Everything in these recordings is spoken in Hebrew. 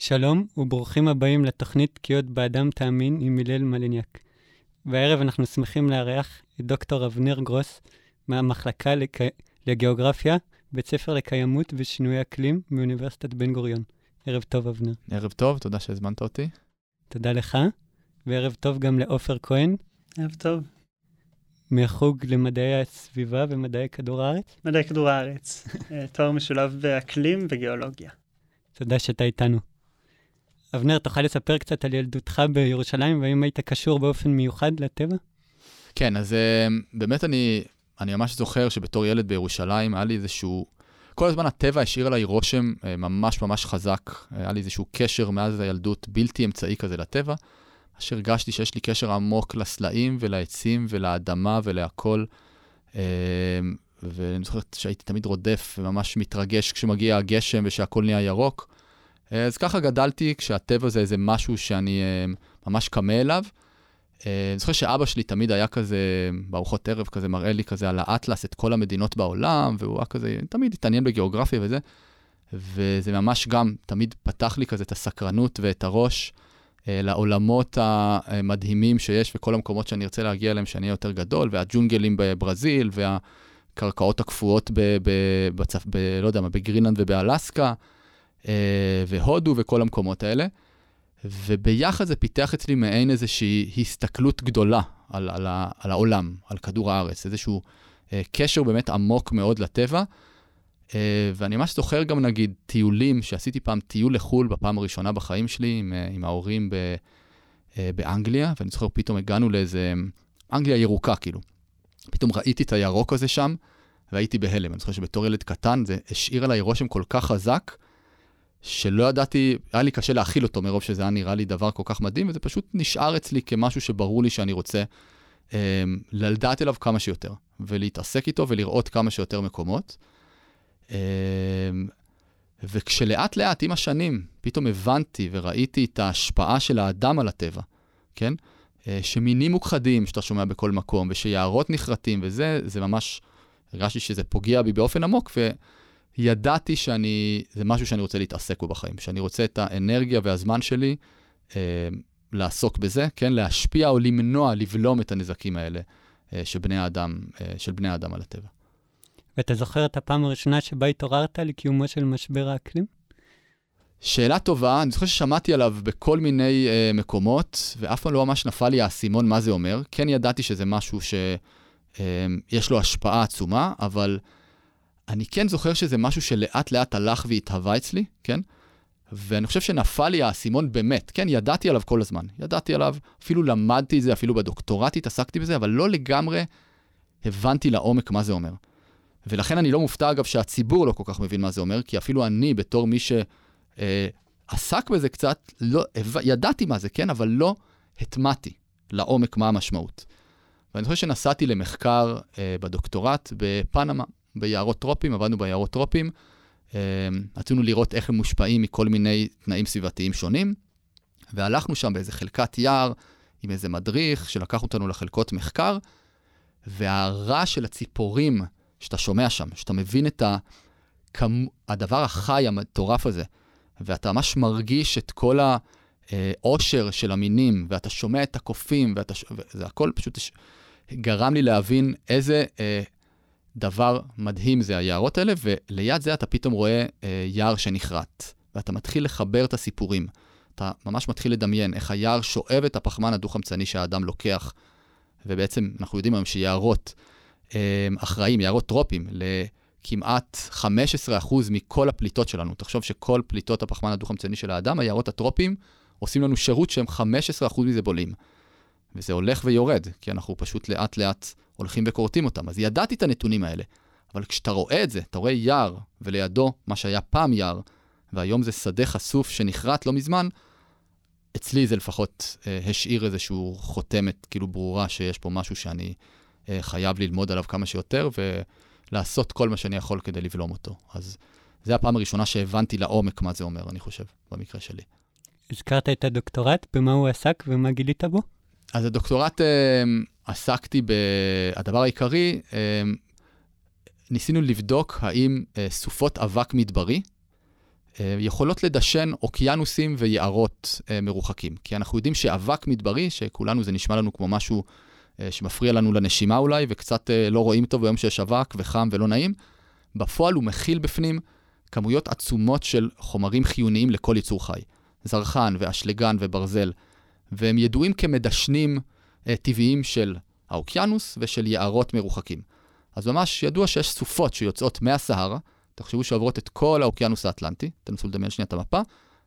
שלום וברוכים הבאים לתוכנית תקיעות באדם תאמין עם הלל מליניאק. והערב אנחנו שמחים לארח את דוקטור אבנר גרוס מהמחלקה לק... לגיאוגרפיה, בית ספר לקיימות ושינוי אקלים מאוניברסיטת בן גוריון. ערב טוב, אבנר. ערב טוב, תודה שהזמנת אותי. תודה לך, וערב טוב גם לעופר כהן. ערב טוב. מהחוג למדעי הסביבה ומדעי כדור הארץ. מדעי כדור הארץ, אה, תואר משולב באקלים וגיאולוגיה. תודה שאתה איתנו. אבנר, תוכל לספר קצת על ילדותך בירושלים, והאם היית קשור באופן מיוחד לטבע? כן, אז אה, באמת אני, אני ממש זוכר שבתור ילד בירושלים היה לי איזשהו... כל הזמן הטבע השאיר עליי רושם אה, ממש ממש חזק. היה לי איזשהו קשר מאז הילדות בלתי אמצעי כזה לטבע, אשר הרגשתי שיש לי קשר עמוק לסלעים ולעצים ולאדמה ולהכול. אה, ואני זוכר שהייתי תמיד רודף וממש מתרגש כשמגיע הגשם ושהכול נהיה ירוק. אז ככה גדלתי, כשהטבע זה איזה משהו שאני ממש קמה אליו. אני זוכר שאבא שלי תמיד היה כזה, בארוחות ערב כזה, מראה לי כזה על האטלס את כל המדינות בעולם, והוא היה כזה, תמיד התעניין בגיאוגרפיה וזה. וזה ממש גם תמיד פתח לי כזה את הסקרנות ואת הראש אה, לעולמות המדהימים שיש וכל המקומות שאני ארצה להגיע אליהם, שאני אהיה יותר גדול, והג'ונגלים בברזיל, והקרקעות הקפואות ב... ב, בצפ, ב לא יודע מה, בגרינלנד ובאלסקה, אה, והודו וכל המקומות האלה. וביחד זה פיתח אצלי מעין איזושהי הסתכלות גדולה על, על, על העולם, על כדור הארץ, איזשהו אה, קשר באמת עמוק מאוד לטבע. אה, ואני ממש זוכר גם נגיד טיולים, שעשיתי פעם טיול לחו"ל בפעם הראשונה בחיים שלי עם, אה, עם ההורים ב, אה, באנגליה, ואני זוכר פתאום הגענו לאיזה, אנגליה ירוקה כאילו. פתאום ראיתי את הירוק הזה שם, והייתי בהלם. אני זוכר שבתור ילד קטן זה השאיר עליי רושם כל כך חזק, שלא ידעתי, היה לי קשה להכיל אותו מרוב שזה היה נראה לי דבר כל כך מדהים, וזה פשוט נשאר אצלי כמשהו שברור לי שאני רוצה אה, לדעת אליו כמה שיותר, ולהתעסק איתו ולראות כמה שיותר מקומות. אה, וכשלאט לאט, עם השנים, פתאום הבנתי וראיתי את ההשפעה של האדם על הטבע, כן? אה, שמינים מוכחדים שאתה שומע בכל מקום, ושיערות נחרטים, וזה, זה ממש, הרגשתי שזה פוגע בי באופן עמוק, ו... ידעתי שאני, זה משהו שאני רוצה להתעסק בו בחיים, שאני רוצה את האנרגיה והזמן שלי אה, לעסוק בזה, כן? להשפיע או למנוע, לבלום את הנזקים האלה אה, של בני האדם, אה, של בני האדם על הטבע. ואתה זוכר את הפעם הראשונה שבה התעוררת לקיומו של משבר האקלים? שאלה טובה, אני זוכר ששמעתי עליו בכל מיני אה, מקומות, ואף פעם לא ממש נפל לי האסימון מה זה אומר. כן ידעתי שזה משהו שיש אה, לו השפעה עצומה, אבל... אני כן זוכר שזה משהו שלאט לאט הלך והתהווה אצלי, כן? ואני חושב שנפל לי האסימון באמת, כן, ידעתי עליו כל הזמן. ידעתי עליו, אפילו למדתי את זה, אפילו בדוקטורט התעסקתי בזה, אבל לא לגמרי הבנתי לעומק מה זה אומר. ולכן אני לא מופתע, אגב, שהציבור לא כל כך מבין מה זה אומר, כי אפילו אני, בתור מי שעסק אה, בזה קצת, לא, ידעתי מה זה, כן, אבל לא הטמעתי לעומק מה המשמעות. ואני חושב שנסעתי למחקר אה, בדוקטורט בפנמה, ביערות טרופים, עבדנו ביערות טרופים. אה, רצינו לראות איך הם מושפעים מכל מיני תנאים סביבתיים שונים, והלכנו שם באיזה חלקת יער עם איזה מדריך שלקח אותנו לחלקות מחקר, והרעש של הציפורים שאתה שומע שם, שאתה מבין את הכמ... הדבר החי המטורף הזה, ואתה ממש מרגיש את כל העושר של המינים, ואתה שומע את הקופים, ואתה... וזה הכל פשוט גרם לי להבין איזה אה, דבר מדהים זה היערות האלה, וליד זה אתה פתאום רואה אה, יער שנחרט, ואתה מתחיל לחבר את הסיפורים. אתה ממש מתחיל לדמיין איך היער שואב את הפחמן הדו-חמצני שהאדם לוקח, ובעצם אנחנו יודעים היום שיערות אה, אחראים, יערות טרופיים, לכמעט 15% מכל הפליטות שלנו. תחשוב שכל פליטות הפחמן הדו-חמצני של האדם, היערות הטרופיים, עושים לנו שירות שהם 15% מזה בולים. וזה הולך ויורד, כי אנחנו פשוט לאט לאט הולכים וכורתים אותם. אז ידעתי את הנתונים האלה, אבל כשאתה רואה את זה, אתה רואה יער, ולידו מה שהיה פעם יער, והיום זה שדה חשוף שנחרט לא מזמן, אצלי זה לפחות אה, השאיר איזושהי חותמת כאילו ברורה שיש פה משהו שאני אה, חייב ללמוד עליו כמה שיותר, ולעשות כל מה שאני יכול כדי לבלום אותו. אז זו הפעם הראשונה שהבנתי לעומק מה זה אומר, אני חושב, במקרה שלי. הזכרת את הדוקטורט, במה הוא עסק ומה גילית בו? אז הדוקטורט אה, עסקתי בדבר העיקרי, אה, ניסינו לבדוק האם אה, סופות אבק מדברי, אה, יכולות לדשן אוקיינוסים ויערות אה, מרוחקים. כי אנחנו יודעים שאבק מדברי, שכולנו זה נשמע לנו כמו משהו שמפריע לנו לנשימה אולי, וקצת לא רואים טוב ביום שיש אבק וחם ולא נעים, בפועל הוא מכיל בפנים כמויות עצומות של חומרים חיוניים לכל יצור חי. זרחן ואשלגן וברזל, והם ידועים כמדשנים טבעיים של האוקיינוס ושל יערות מרוחקים. אז ממש ידוע שיש סופות שיוצאות מהסהרה, תחשבו שעוברות את כל האוקיינוס האטלנטי, תנסו לדמיין שנייה את המפה,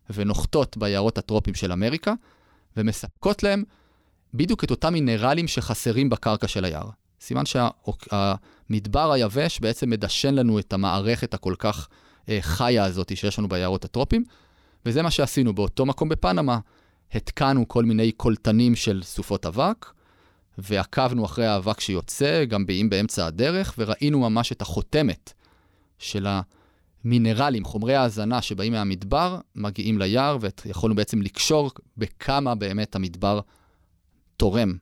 ונוחתות ביערות הטרופיים של אמריקה, ומספקות להם בדיוק את אותם מינרלים שחסרים בקרקע של היער. סימן שהמדבר היבש בעצם מדשן לנו את המערכת הכל כך אה, חיה הזאת שיש לנו ביערות הטרופיים, וזה מה שעשינו. באותו מקום בפנמה התקנו כל מיני קולטנים של סופות אבק, ועקבנו אחרי האבק שיוצא, גם אם באמצע הדרך, וראינו ממש את החותמת של המינרלים, חומרי ההזנה שבאים מהמדבר, מגיעים ליער, ויכולנו בעצם לקשור בכמה באמת המדבר תורם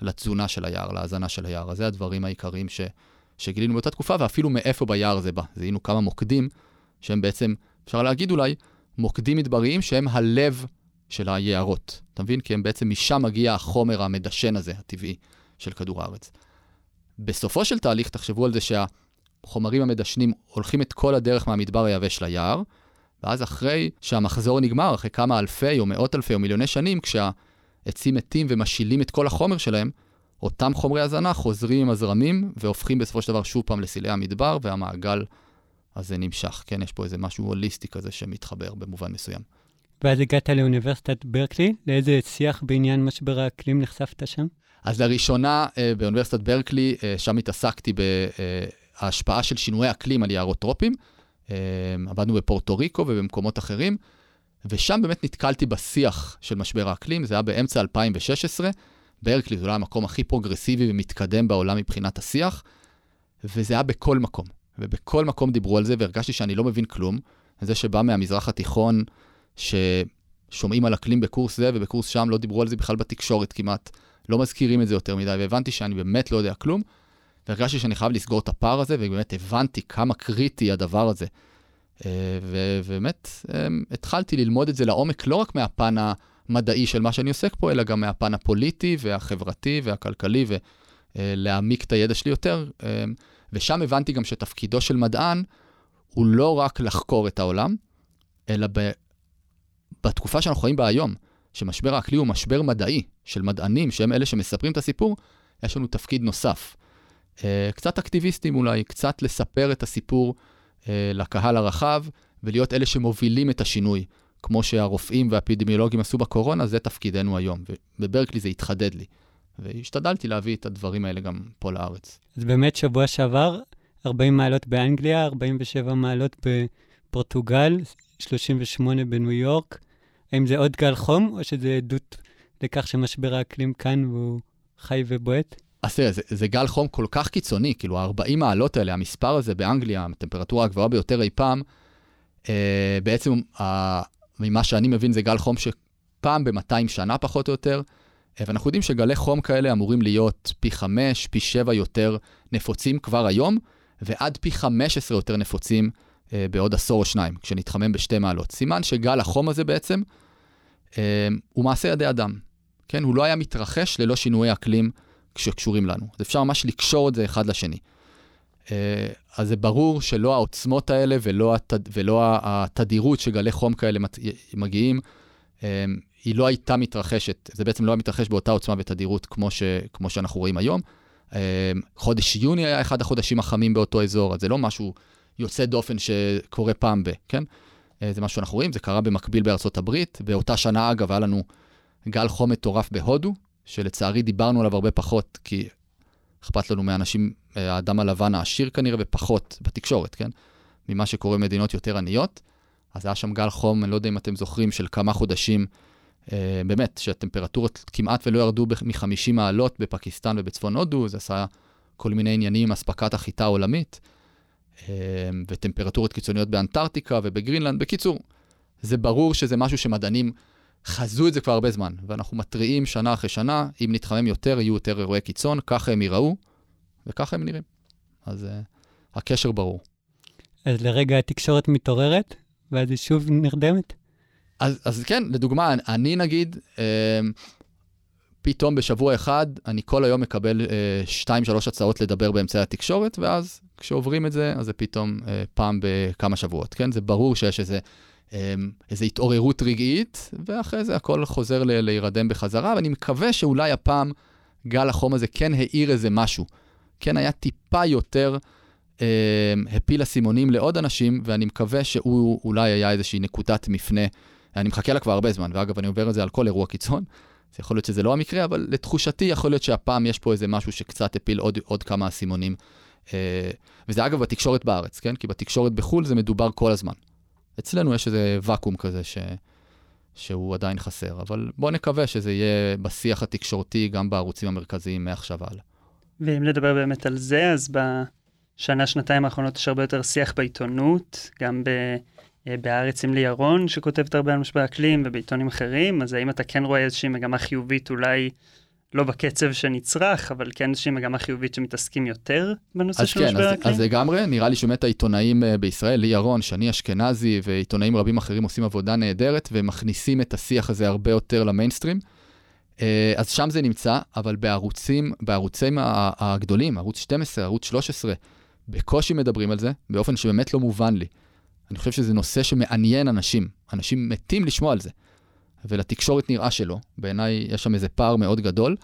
לתזונה של היער, להזנה של היער. אז זה הדברים העיקריים ש, שגילינו באותה תקופה, ואפילו מאיפה ביער זה בא. זיהינו כמה מוקדים שהם בעצם, אפשר להגיד אולי, מוקדים מדבריים שהם הלב של היערות. אתה מבין? כי הם בעצם, משם מגיע החומר המדשן הזה, הטבעי, של כדור הארץ. בסופו של תהליך, תחשבו על זה שהחומרים המדשנים הולכים את כל הדרך מהמדבר היבש ליער, ואז אחרי שהמחזור נגמר, אחרי כמה אלפי או מאות אלפי או מיליוני שנים, כשהעצים מתים ומשילים את כל החומר שלהם, אותם חומרי הזנה חוזרים עם הזרמים והופכים בסופו של דבר שוב פעם לסלעי המדבר, והמעגל הזה נמשך. כן, יש פה איזה משהו הוליסטי כזה שמתחבר במובן מסוים. ואז הגעת לאוניברסיטת ברקלי, לאיזה שיח בעניין משבר האקלים נחשפת שם? אז לראשונה אה, באוניברסיטת ברקלי, אה, שם התעסקתי בהשפעה של שינויי אקלים על יערות טרופים. אה, עבדנו בפורטו ריקו ובמקומות אחרים, ושם באמת נתקלתי בשיח של משבר האקלים, זה היה באמצע 2016. ברקלי זה אולי המקום הכי פרוגרסיבי ומתקדם בעולם מבחינת השיח, וזה היה בכל מקום. ובכל מקום דיברו על זה, והרגשתי שאני לא מבין כלום. זה שבא מהמזרח התיכון, ששומעים על אקלים בקורס זה ובקורס שם, לא דיברו על זה בכלל בתקשורת כמעט. לא מזכירים את זה יותר מדי, והבנתי שאני באמת לא יודע כלום, והרגשתי שאני חייב לסגור את הפער הזה, ובאמת הבנתי כמה קריטי הדבר הזה. אה, ובאמת אמ, התחלתי ללמוד את זה לעומק, לא רק מהפן המדעי של מה שאני עוסק פה, אלא גם מהפן הפוליטי והחברתי והכלכלי, ולהעמיק את הידע שלי יותר. אמ, ושם הבנתי גם שתפקידו של מדען הוא לא רק לחקור את העולם, אלא. בתקופה שאנחנו חיים בה היום, שמשבר האקלים הוא משבר מדעי של מדענים, שהם אלה שמספרים את הסיפור, יש לנו תפקיד נוסף. Uh, קצת אקטיביסטים אולי, קצת לספר את הסיפור uh, לקהל הרחב, ולהיות אלה שמובילים את השינוי. כמו שהרופאים והאפידמיולוגים עשו בקורונה, זה תפקידנו היום. ובברקלי זה התחדד לי. והשתדלתי להביא את הדברים האלה גם פה לארץ. אז באמת שבוע שעבר, 40 מעלות באנגליה, 47 מעלות בפורטוגל, 38 בניו יורק. האם זה עוד גל חום, או שזה עדות לכך שמשבר האקלים כאן והוא חי ובועט? אז תראה, זה, זה גל חום כל כך קיצוני, כאילו ה-40 מעלות האלה, המספר הזה באנגליה, הטמפרטורה הגבוהה ביותר אי פעם, אה, בעצם, אה, ממה שאני מבין, זה גל חום שפעם ב-200 שנה פחות או יותר, אה, ואנחנו יודעים שגלי חום כאלה אמורים להיות פי 5, פי 7 יותר נפוצים כבר היום, ועד פי 15 יותר נפוצים בעוד עשור או שניים, כשנתחמם בשתי מעלות. סימן שגל החום הזה בעצם אה, הוא מעשה ידי אדם. כן, הוא לא היה מתרחש ללא שינויי אקלים שקשורים לנו. אז אפשר ממש לקשור את זה אחד לשני. אה, אז זה ברור שלא העוצמות האלה ולא, התד... ולא התדירות שגלי חום כאלה מגיעים, אה, היא לא הייתה מתרחשת, זה בעצם לא היה מתרחש באותה עוצמה ותדירות כמו, ש... כמו שאנחנו רואים היום. אה, חודש יוני היה אחד החודשים החמים באותו אזור, אז זה לא משהו יוצא דופן שקורה פעם ב, כן? אה, זה מה שאנחנו רואים, זה קרה במקביל בארצות הברית. באותה שנה, אגב, היה לנו גל חום מטורף בהודו, שלצערי דיברנו עליו הרבה פחות, כי אכפת לנו מאנשים, אה, האדם הלבן העשיר כנראה, ופחות בתקשורת, כן? ממה שקורה במדינות יותר עניות. אז היה שם גל חום, אני לא יודע אם אתם זוכרים, של כמה חודשים, אה, באמת, שהטמפרטורות כמעט ולא ירדו מ-50 מעלות בפקיסטן ובצפון הודו, זה עשה כל מיני עניינים עם אספקת החיטה העולמית. אמ, וטמפרטורות קיצוניות באנטארקטיקה ובגרינלנד. בקיצור, זה ברור שזה משהו שמדענים חזו את זה כבר הרבה זמן, ואנחנו מתריעים שנה אחרי שנה, אם נתחמם יותר, יהיו יותר אירועי קיצון, ככה הם ייראו, וככה הם נראים. אז uh, הקשר ברור. אז לרגע התקשורת מתעוררת, ואז היא שוב נרדמת? אז, אז כן, לדוגמה, אני נגיד, אה, פתאום בשבוע אחד, אני כל היום מקבל אה, שתיים, שלוש הצעות לדבר באמצעי התקשורת, ואז כשעוברים את זה, אז זה פתאום אה, פעם בכמה שבועות, כן? זה ברור שיש איזה, אה, איזה התעוררות רגעית, ואחרי זה הכל חוזר ל- להירדם בחזרה, ואני מקווה שאולי הפעם גל החום הזה כן האיר איזה משהו. כן היה טיפה יותר, אה, הפיל אסימונים לעוד אנשים, ואני מקווה שהוא אולי היה איזושהי נקודת מפנה. אני מחכה לה כבר הרבה זמן, ואגב, אני עובר את זה על כל אירוע קיצון. אז יכול להיות שזה לא המקרה, אבל לתחושתי יכול להיות שהפעם יש פה איזה משהו שקצת הפיל עוד, עוד כמה אסימונים. אה, וזה אגב בתקשורת בארץ, כן? כי בתקשורת בחו"ל זה מדובר כל הזמן. אצלנו יש איזה ואקום כזה ש... שהוא עדיין חסר, אבל בואו נקווה שזה יהיה בשיח התקשורתי גם בערוצים המרכזיים מעכשיו הלאה. ואם נדבר באמת על זה, אז בשנה, שנתיים האחרונות יש הרבה יותר שיח בעיתונות, גם ב... אה, בהארץ עם לי ירון, שכותבת הרבה על משבר אקלים, ובעיתונים אחרים, אז האם אתה כן רואה איזושהי מגמה חיובית, אולי לא בקצב שנצרך, אבל כן איזושהי מגמה חיובית שמתעסקים יותר בנושא של כן, משבר אז, האקלים? אז לגמרי, נראה לי שבאמת העיתונאים אה, בישראל, לי ירון, שני אשכנזי ועיתונאים רבים אחרים עושים עבודה נהדרת ומכניסים את השיח הזה הרבה יותר למיינסטרים. אה, אז שם זה נמצא, אבל בערוצים, בערוצים הגדולים, ערוץ 12, ערוץ 13, בקושי מדברים על זה, באופן שבאמת לא מובן לי. אני חושב שזה נושא שמעניין אנשים, אנשים מתים לשמוע על זה. ולתקשורת נראה שלא, בעיניי יש שם איזה פער מאוד גדול.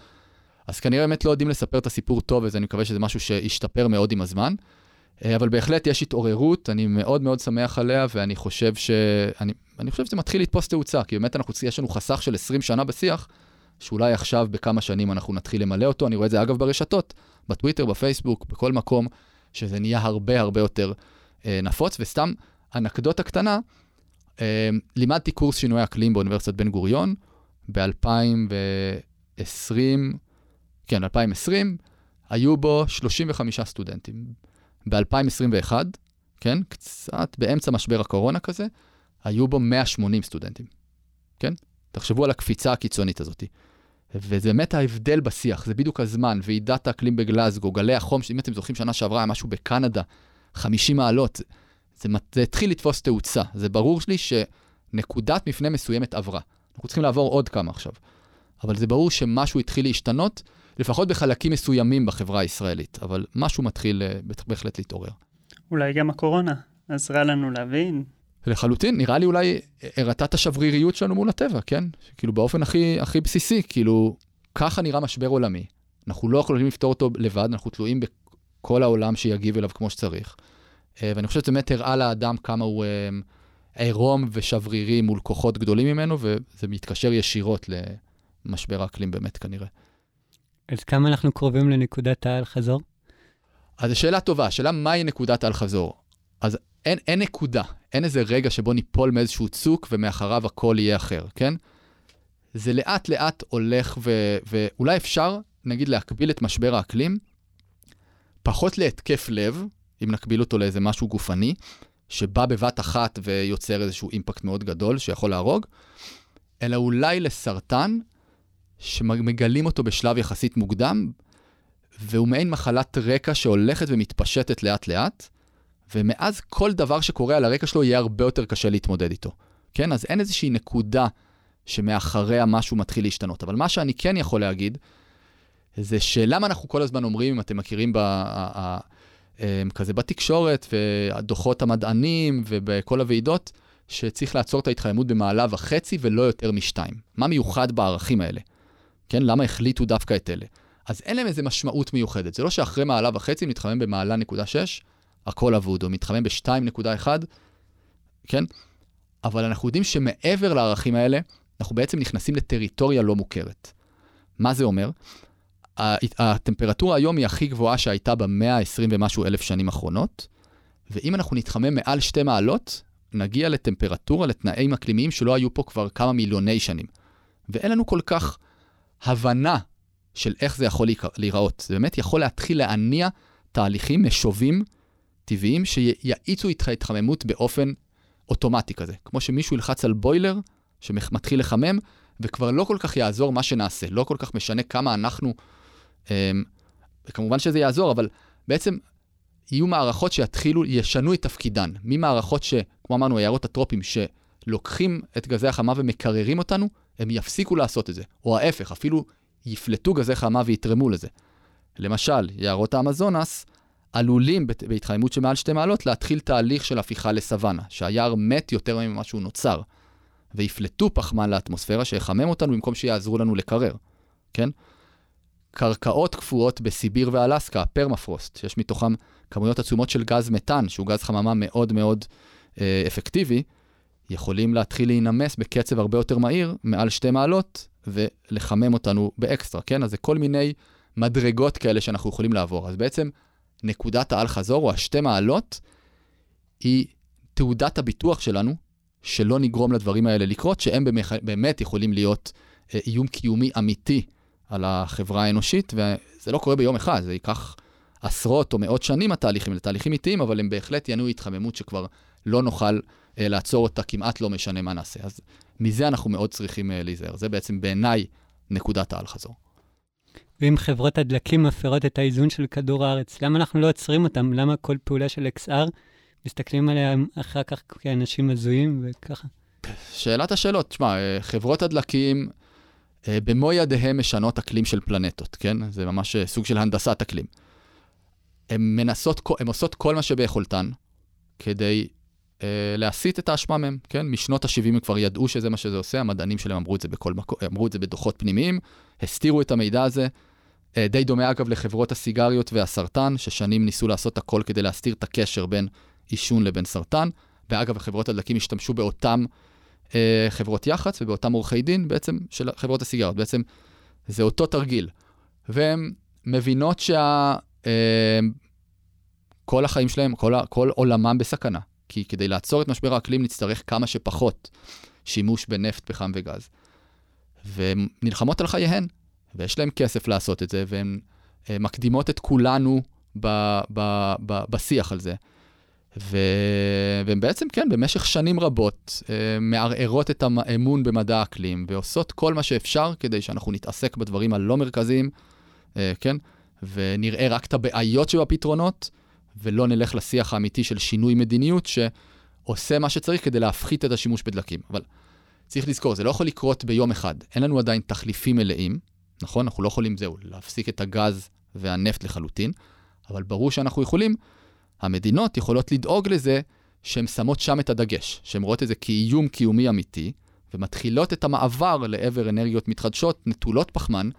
אז כנראה באמת לא יודעים לספר את הסיפור טוב, אז אני מקווה שזה משהו שישתפר מאוד עם הזמן. אה, אבל בהחלט יש התעוררות, אני מאוד מאוד שמח עליה, ואני חושב ש... אני, אני חושב שזה מתחיל לתפוס תאוצה, כי באמת אנחנו, יש לנו חסך של 20 שנה בשיח, שאולי עכשיו בכמה שנים אנחנו נתחיל למלא אותו. אני רואה את זה אגב ברשתות, בטוויטר, בפייסבוק, בכל מקום, שזה נהיה הרבה הרבה יותר אה, נפוץ. וסתם אנקדוטה קטנה, לימדתי קורס שינוי אקלים באוניברסיטת בן גוריון ב-2020, כן, 2020, היו בו 35 סטודנטים. ב-2021, כן, קצת באמצע משבר הקורונה כזה, היו בו 180 סטודנטים, כן? תחשבו על הקפיצה הקיצונית הזאת. וזה באמת ההבדל בשיח, זה בדיוק הזמן, ועידת האקלים בגלזגו, גלי החום, אם אתם זוכרים, שנה שעברה היה משהו בקנדה, 50 מעלות, זה, זה התחיל לתפוס תאוצה. זה ברור לי שנקודת מפנה מסוימת עברה. אנחנו צריכים לעבור עוד כמה עכשיו. אבל זה ברור שמשהו התחיל להשתנות, לפחות בחלקים מסוימים בחברה הישראלית, אבל משהו מתחיל אה, בהחלט להתעורר. אולי גם הקורונה עזרה לנו להבין. לחלוטין, נראה לי אולי הראתה את השבריריות שלנו מול הטבע, כן? כאילו באופן הכי, הכי בסיסי, כאילו, ככה נראה משבר עולמי. אנחנו לא יכולים לפתור אותו לבד, אנחנו תלויים בכל העולם שיגיב אליו כמו שצריך. אה, ואני חושב שזה באמת הראה לאדם כמה הוא אה, עירום ושברירי מול כוחות גדולים ממנו, וזה מתקשר ישירות למשבר האקלים באמת כנראה. אז כמה אנחנו קרובים לנקודת האל-חזור? אז זו שאלה טובה, השאלה מהי נקודת האל-חזור. אז אין, אין נקודה, אין איזה רגע שבו ניפול מאיזשהו צוק ומאחריו הכל יהיה אחר, כן? זה לאט לאט הולך ו, ואולי אפשר, נגיד, להקביל את משבר האקלים, פחות להתקף לב, אם נקביל אותו לאיזה משהו גופני, שבא בבת אחת ויוצר איזשהו אימפקט מאוד גדול שיכול להרוג, אלא אולי לסרטן, שמגלים אותו בשלב יחסית מוקדם, והוא מעין מחלת רקע שהולכת ומתפשטת לאט-לאט, ומאז כל דבר שקורה על הרקע שלו יהיה הרבה יותר קשה להתמודד איתו. כן? אז אין איזושהי נקודה שמאחריה משהו מתחיל להשתנות. אבל מה שאני כן יכול להגיד, זה שלמה אנחנו כל הזמן אומרים, אם אתם מכירים ב, כזה בתקשורת, והדוחות המדענים ובכל הוועידות, שצריך לעצור את ההתחממות במעלה וחצי ולא יותר משתיים. מה מיוחד בערכים האלה? כן? למה החליטו דווקא את אלה? אז אין להם איזה משמעות מיוחדת. זה לא שאחרי מעלה וחצי נתחמם במעלה נקודה שש, הכל אבוד, או מתחמם ב-2.1, כן? אבל אנחנו יודעים שמעבר לערכים האלה, אנחנו בעצם נכנסים לטריטוריה לא מוכרת. מה זה אומר? הטמפרטורה היום היא הכי גבוהה שהייתה במאה ה-20 ומשהו אלף שנים אחרונות, ואם אנחנו נתחמם מעל שתי מעלות, נגיע לטמפרטורה, לתנאים אקלימיים שלא היו פה כבר כמה מיליוני שנים. ואין לנו כל כך הבנה של איך זה יכול להיראות. זה באמת יכול להתחיל להניע תהליכים משובים טבעיים שיאיצו את ההתחממות באופן אוטומטי כזה. כמו שמישהו ילחץ על בוילר שמתחיל לחמם, וכבר לא כל כך יעזור מה שנעשה, לא כל כך משנה כמה אנחנו, אמ, וכמובן שזה יעזור, אבל בעצם יהיו מערכות שיתחילו, ישנו את תפקידן. ממערכות ש, כמו אמרנו, היערות הטרופיים, שלוקחים את גזי החמה ומקררים אותנו, הם יפסיקו לעשות את זה. או ההפך, אפילו יפלטו גזי חמה ויתרמו לזה. למשל, יערות האמזונס עלולים בהתחממות של מעל שתי מעלות להתחיל תהליך של הפיכה לסוואנה, שהיער מת יותר ממה שהוא נוצר, ויפלטו פחמן לאטמוספירה שיחמם אותנו במקום שיעזרו לנו לקרר, כן? קרקעות קפואות בסיביר ואלסקה, permafrost, שיש מתוכם כמויות עצומות של גז מתאן, שהוא גז חממה מאוד מאוד אה, אפקטיבי, יכולים להתחיל להינמס בקצב הרבה יותר מהיר, מעל שתי מעלות, ולחמם אותנו באקסטרה, כן? אז זה כל מיני מדרגות כאלה שאנחנו יכולים לעבור. אז בעצם נקודת האל-חזור, או השתי מעלות, היא תעודת הביטוח שלנו, שלא נגרום לדברים האלה לקרות, שהם באמת יכולים להיות אה, איום קיומי אמיתי על החברה האנושית, וזה לא קורה ביום אחד, זה ייקח עשרות או מאות שנים התהליכים, אלה תהליכים איטיים, אבל הם בהחלט ינועו התחממות שכבר לא נוכל אה, לעצור אותה, כמעט לא משנה מה נעשה. אז מזה אנחנו מאוד צריכים אה, להיזהר. זה בעצם בעיניי נקודת האל-חזור. ואם חברות הדלקים מפרות את האיזון של כדור הארץ, למה אנחנו לא עוצרים אותם? למה כל פעולה של XR מסתכלים עליה אחר כך כאנשים הזויים וככה? שאלת השאלות, תשמע, אה, חברות הדלקים במו ידיהם משנות אקלים של פלנטות, כן? זה ממש אה, סוג של הנדסת אקלים. הן מנסות, הן עושות כל מה שביכולתן כדי אה, להסיט את האשמה מהם, כן? משנות ה-70 הם כבר ידעו שזה מה שזה עושה, המדענים שלהם אמרו את זה בכל מקום, אמרו את זה בדוחות פנימיים, הסתירו את המידע הזה. אה, די דומה אגב לחברות הסיגריות והסרטן, ששנים ניסו לעשות הכל כדי להסתיר את הקשר בין עישון לבין סרטן. ואגב, חברות הדלקים השתמשו באותם אה, חברות יח"צ ובאותם עורכי דין בעצם של חברות הסיגריות. בעצם זה אותו תרגיל. והן מבינות שה... אה, כל החיים שלהם, כל, כל עולמם בסכנה. כי כדי לעצור את משבר האקלים נצטרך כמה שפחות שימוש בנפט, פחם וגז. והן נלחמות על חייהן, ויש להן כסף לעשות את זה, והן אה, מקדימות את כולנו ב, ב, ב, בשיח על זה. ו... והן בעצם, כן, במשך שנים רבות אה, מערערות את האמון במדע האקלים, ועושות כל מה שאפשר כדי שאנחנו נתעסק בדברים הלא מרכזיים, אה, כן, ונראה רק את הבעיות שבפתרונות, ולא נלך לשיח האמיתי של שינוי מדיניות שעושה מה שצריך כדי להפחית את השימוש בדלקים. אבל צריך לזכור, זה לא יכול לקרות ביום אחד. אין לנו עדיין תחליפים מלאים, נכון? אנחנו לא יכולים, זהו, להפסיק את הגז והנפט לחלוטין, אבל ברור שאנחנו יכולים, המדינות יכולות לדאוג לזה שהן שמות שם את הדגש, שהן רואות את זה כאיום קיומי אמיתי, ומתחילות את המעבר לעבר אנרגיות מתחדשות נטולות פחמן,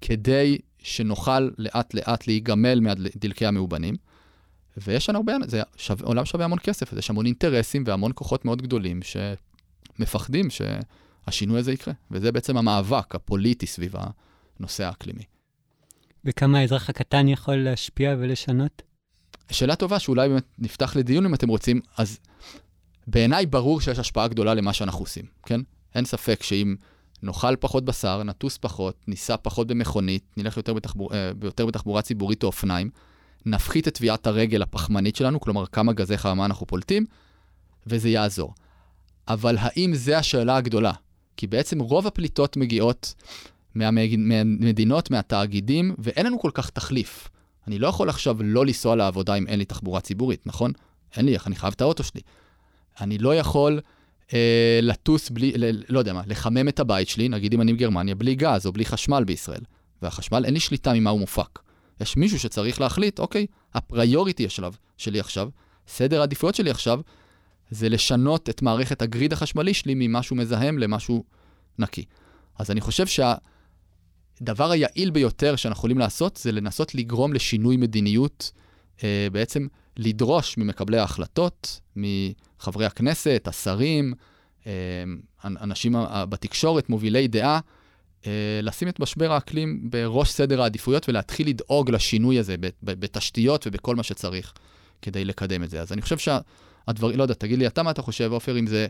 כדי שנוכל לאט לאט להיגמל מהדלקי המאובנים. ויש לנו הרבה, זה שו, עולם שווה המון כסף, יש המון אינטרסים והמון כוחות מאוד גדולים שמפחדים שהשינוי הזה יקרה. וזה בעצם המאבק הפוליטי סביב הנושא האקלימי. וכמה האזרח הקטן יכול להשפיע ולשנות? שאלה טובה שאולי באמת נפתח לדיון אם אתם רוצים, אז בעיניי ברור שיש השפעה גדולה למה שאנחנו עושים, כן? אין ספק שאם נאכל פחות בשר, נטוס פחות, ניסע פחות במכונית, נלך יותר, בתחבור, אה, יותר בתחבורה ציבורית או אופניים, נפחית את טביעת הרגל הפחמנית שלנו, כלומר כמה גזי חממה אנחנו פולטים, וזה יעזור. אבל האם זה השאלה הגדולה? כי בעצם רוב הפליטות מגיעות מהמדינות, מהתאגידים, ואין לנו כל כך תחליף. אני לא יכול עכשיו לא לנסוע לעבודה אם אין לי תחבורה ציבורית, נכון? אין לי איך, אני חייב את האוטו שלי. אני לא יכול אה, לטוס בלי, ל, לא יודע מה, לחמם את הבית שלי, נגיד אם אני בגרמניה, בלי גז או בלי חשמל בישראל. והחשמל, אין לי שליטה ממה הוא מופק. יש מישהו שצריך להחליט, אוקיי, הפריוריטי השלב שלי עכשיו, סדר העדיפויות שלי עכשיו, זה לשנות את מערכת הגריד החשמלי שלי ממשהו מזהם למשהו נקי. אז אני חושב שהדבר היעיל ביותר שאנחנו יכולים לעשות זה לנסות לגרום לשינוי מדיניות, אה, בעצם לדרוש ממקבלי ההחלטות, מחברי הכנסת, השרים, אה, אנשים בתקשורת, מובילי דעה, אה, לשים את משבר האקלים בראש סדר העדיפויות ולהתחיל לדאוג לשינוי הזה בתשתיות ובכל מה שצריך כדי לקדם את זה. אז אני חושב שהדברים, לא יודע, תגיד לי אתה מה אתה חושב, עופר, אם זה...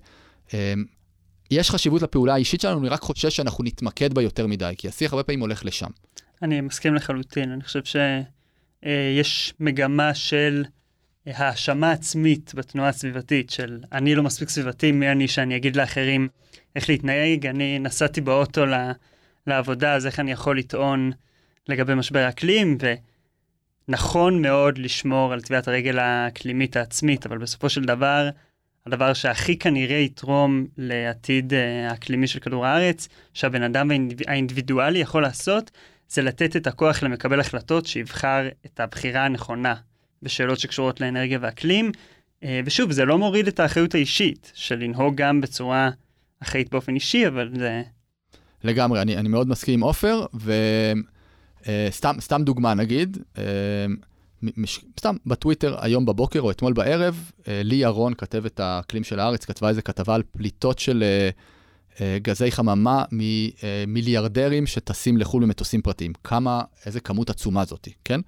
אה, יש חשיבות לפעולה האישית שלנו, אני רק חושש שאנחנו נתמקד בה יותר מדי, כי השיח הרבה פעמים הולך לשם. אני מסכים לחלוטין, אני חושב שיש אה, מגמה של האשמה עצמית בתנועה הסביבתית, של אני לא מספיק סביבתי, מי אני שאני אגיד לאחרים איך להתנהג, אני נסעתי באוטו. לעבודה, אז איך אני יכול לטעון לגבי משבר האקלים, נכון מאוד לשמור על טביעת הרגל האקלימית העצמית, אבל בסופו של דבר, הדבר שהכי כנראה יתרום לעתיד אה, האקלימי של כדור הארץ, שהבן אדם האינדיבידואלי יכול לעשות, זה לתת את הכוח למקבל החלטות שיבחר את הבחירה הנכונה בשאלות שקשורות לאנרגיה ואקלים. אה, ושוב, זה לא מוריד את האחריות האישית של לנהוג גם בצורה אחראית באופן אישי, אבל זה... לגמרי, אני, אני מאוד מסכים עם עופר, וסתם סתם דוגמה נגיד, מש, סתם בטוויטר היום בבוקר או אתמול בערב, uh, לי ירון, כתבת האקלים של הארץ, כתבה איזה כתבה על פליטות של uh, uh, גזי חממה ממיליארדרים שטסים לחו"ל במטוסים פרטיים. כמה, איזה כמות עצומה זאתי, כן?